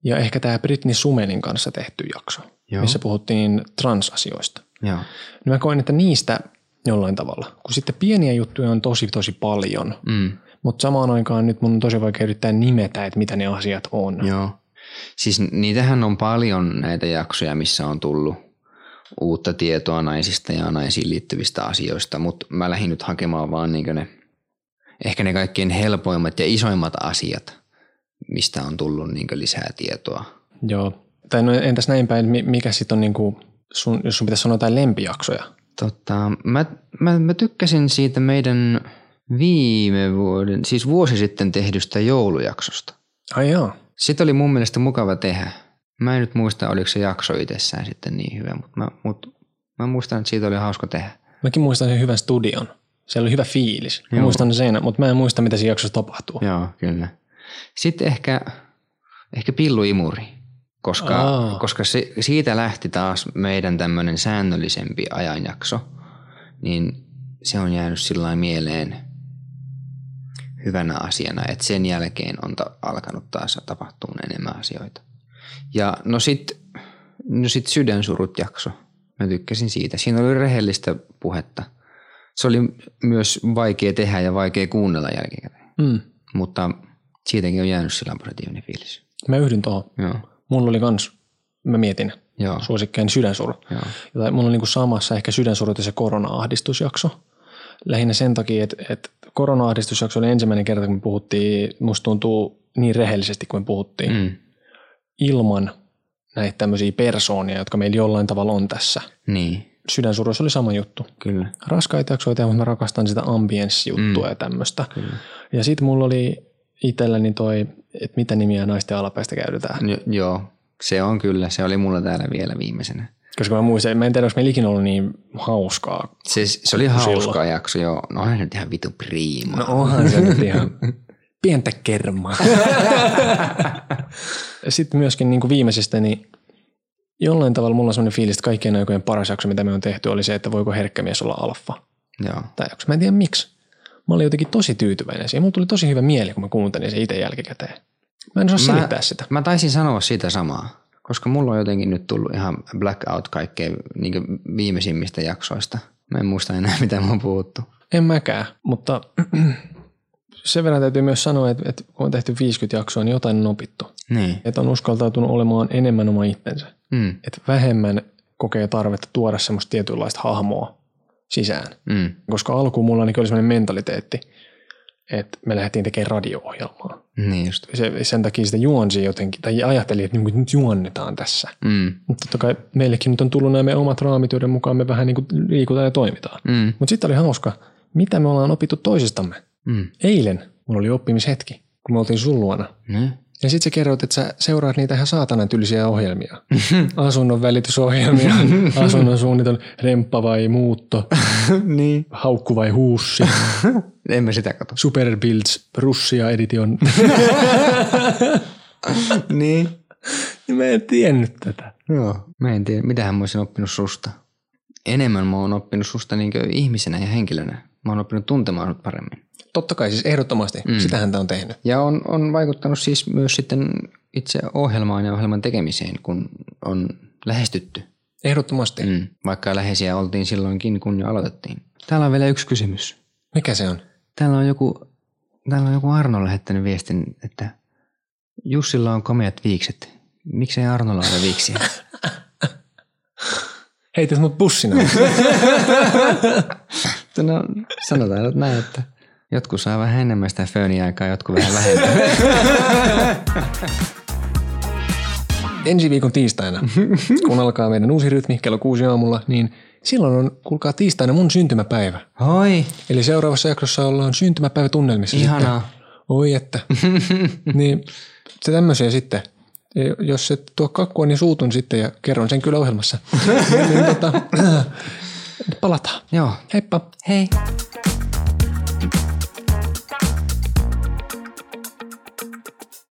ja ehkä tämä Britney Sumelin kanssa tehty jakso, Joo. missä puhuttiin transasioista. Joo. Niin mä koen, että niistä jollain tavalla, kun sitten pieniä juttuja on tosi tosi paljon, Mm. Mutta samaan aikaan nyt mun on tosi vaikea yrittää nimetä, että mitä ne asiat on. Joo. Siis niitähän on paljon näitä jaksoja, missä on tullut uutta tietoa naisista ja naisiin liittyvistä asioista, mutta mä lähdin nyt hakemaan vaan niin ne, ehkä ne kaikkein helpoimmat ja isoimmat asiat, mistä on tullut niin lisää tietoa. Joo. Tai no entäs näin päin, mi- mikä sitten on niinku sun, jos sun pitäisi sanoa jotain lempijaksoja? Tota, mä, mä, mä tykkäsin siitä meidän viime vuoden, siis vuosi sitten tehdystä joulujaksosta. Ai joo. Sitä oli mun mielestä mukava tehdä. Mä en nyt muista, oliko se jakso itsessään sitten niin hyvä, mutta mä, mut, mä muistan, että siitä oli hauska tehdä. Mäkin muistan sen hyvän studion. Siellä oli hyvä fiilis. Mä Joo. muistan sen, mutta mä en muista, mitä siinä jaksossa tapahtuu. Joo, kyllä. Sitten ehkä, ehkä pilluimuri, koska, Aa. koska se, siitä lähti taas meidän tämmöinen säännöllisempi ajanjakso, niin se on jäänyt sillä mieleen hyvänä asiana, että sen jälkeen on ta- alkanut taas tapahtua enemmän asioita. Ja no sit, no sit sydänsurut jakso. Mä tykkäsin siitä. Siinä oli rehellistä puhetta. Se oli myös vaikea tehdä ja vaikea kuunnella jälkikäteen. Mm. Mutta siitäkin on jäänyt sillä positiivinen fiilis. Mä yhdyn tuohon. Joo, Mulla oli kans, mä mietin, joo, suosikkeeni sydänsuru. joo. Mulla on niinku samassa ehkä sydänsurut ja se korona-ahdistusjakso. Lähinnä sen takia, että, että korona-ahdistusjakso oli ensimmäinen kerta, kun me puhuttiin, musta tuntuu niin rehellisesti, kun me puhuttiin, mm. Ilman näitä tämmöisiä persoonia, jotka meillä jollain tavalla on tässä. niin, Sydänsuruissa oli sama juttu. kyllä. Raskaita jaksoja tehdä, mutta mä rakastan sitä ambienssijuttua mm. ja tämmöistä. kyllä. Ja sitten mulla oli itselläni toi, että mitä nimiä naisten alapäistä käytetään. Jo, joo, se on kyllä. Se oli mulla täällä vielä viimeisenä. Koska mä muistan, mä en tiedä, onko meillä ikinä ollut niin hauskaa. Se, se oli Silloin. hauska jakso, joo. No onhan se nyt ihan vitu priima. No onhan se nyt ihan pientä kermaa. Sitten myöskin niin kuin viimeisestä, niin jollain tavalla mulla on sellainen fiilis, että kaikkien aikojen paras jakso, mitä me on tehty, oli se, että voiko herkkämies olla alfa. joo. Tämä jakso. Mä en tiedä miksi. Mä olin jotenkin tosi tyytyväinen siihen. Mulla tuli tosi hyvä mieli, kun mä kuuntelin sen itse jälkikäteen. Mä en osaa selittää sitä. Mä taisin sanoa sitä samaa, koska mulla on jotenkin nyt tullut ihan blackout kaikkein niin viimeisimmistä jaksoista. Mä en muista enää, mitä mä oon puhuttu. En mäkään, mutta sen verran täytyy myös sanoa, että, että kun on tehty 50 jaksoa, niin jotain on opittu. Niin. Että on uskaltautunut olemaan enemmän oma itsensä. Mm. Että vähemmän kokee tarvetta tuoda semmoista tietynlaista hahmoa sisään. Mm. Koska alkuun mulla ainakin oli semmoinen mentaliteetti, että me lähdettiin tekemään radio-ohjelmaa. Niin just. Se, sen takia sitä juonsi jotenkin, tai ajattelin, että niin nyt juonnetaan tässä. Mm. Mutta totta kai meillekin nyt on tullut nämä meidän omat raamit, joiden mukaan me vähän niin kuin liikutaan ja toimitaan. Mm. Mutta sitten oli hauska, mitä me ollaan opittu toisistamme. Mm. Eilen mulla oli oppimishetki, kun me oltiin sun luona. Ne? Ja sitten sä kerroit, että sä seuraat niitä ihan saatanan tylsiä ohjelmia. Asunnon välitysohjelmia, asunnon suunnittelu, remppa vai muutto, niin. haukku vai huussi, Emme sitä kato. Super Builds, Russia Edition. niin. mä en tiennyt tätä. Joo. Mä en tiedä, mitähän mä olisin oppinut susta. Enemmän mä oon oppinut susta niin ihmisenä ja henkilönä. Mä oon oppinut tuntemaan sut paremmin. Totta kai siis ehdottomasti, mm. sitähän tämä on tehnyt. Ja on, on vaikuttanut siis myös sitten itse ohjelmaan ja ohjelman tekemiseen, kun on lähestytty. Ehdottomasti. Mm. Mm. Vaikka läheisiä oltiin silloinkin, kun jo aloitettiin. Täällä on vielä yksi kysymys. Mikä se on? Täällä on joku, täällä on joku Arno lähettänyt viestin, että Jussilla on komeat viikset. Miksei Arnolla ole viiksiä? Heität mut bussina. no, sanotaan nyt näin, että jotkut saa vähän enemmän sitä fööniaikaa, jotkut vähän vähemmän. Ensi viikon tiistaina, kun alkaa meidän uusi rytmi kello kuusi aamulla, niin silloin on, kuulkaa tiistaina mun syntymäpäivä. Hoi, Eli seuraavassa jaksossa ollaan syntymäpäivä tunnelmissa. ihanaa. Sitten. Oi että. niin se tämmöisiä sitten. Ja Jos et tuo kakkua, niin suutun sitten ja kerron sen kyllä ohjelmassa. niin, tota, palataan. Joo, Heippa. hei.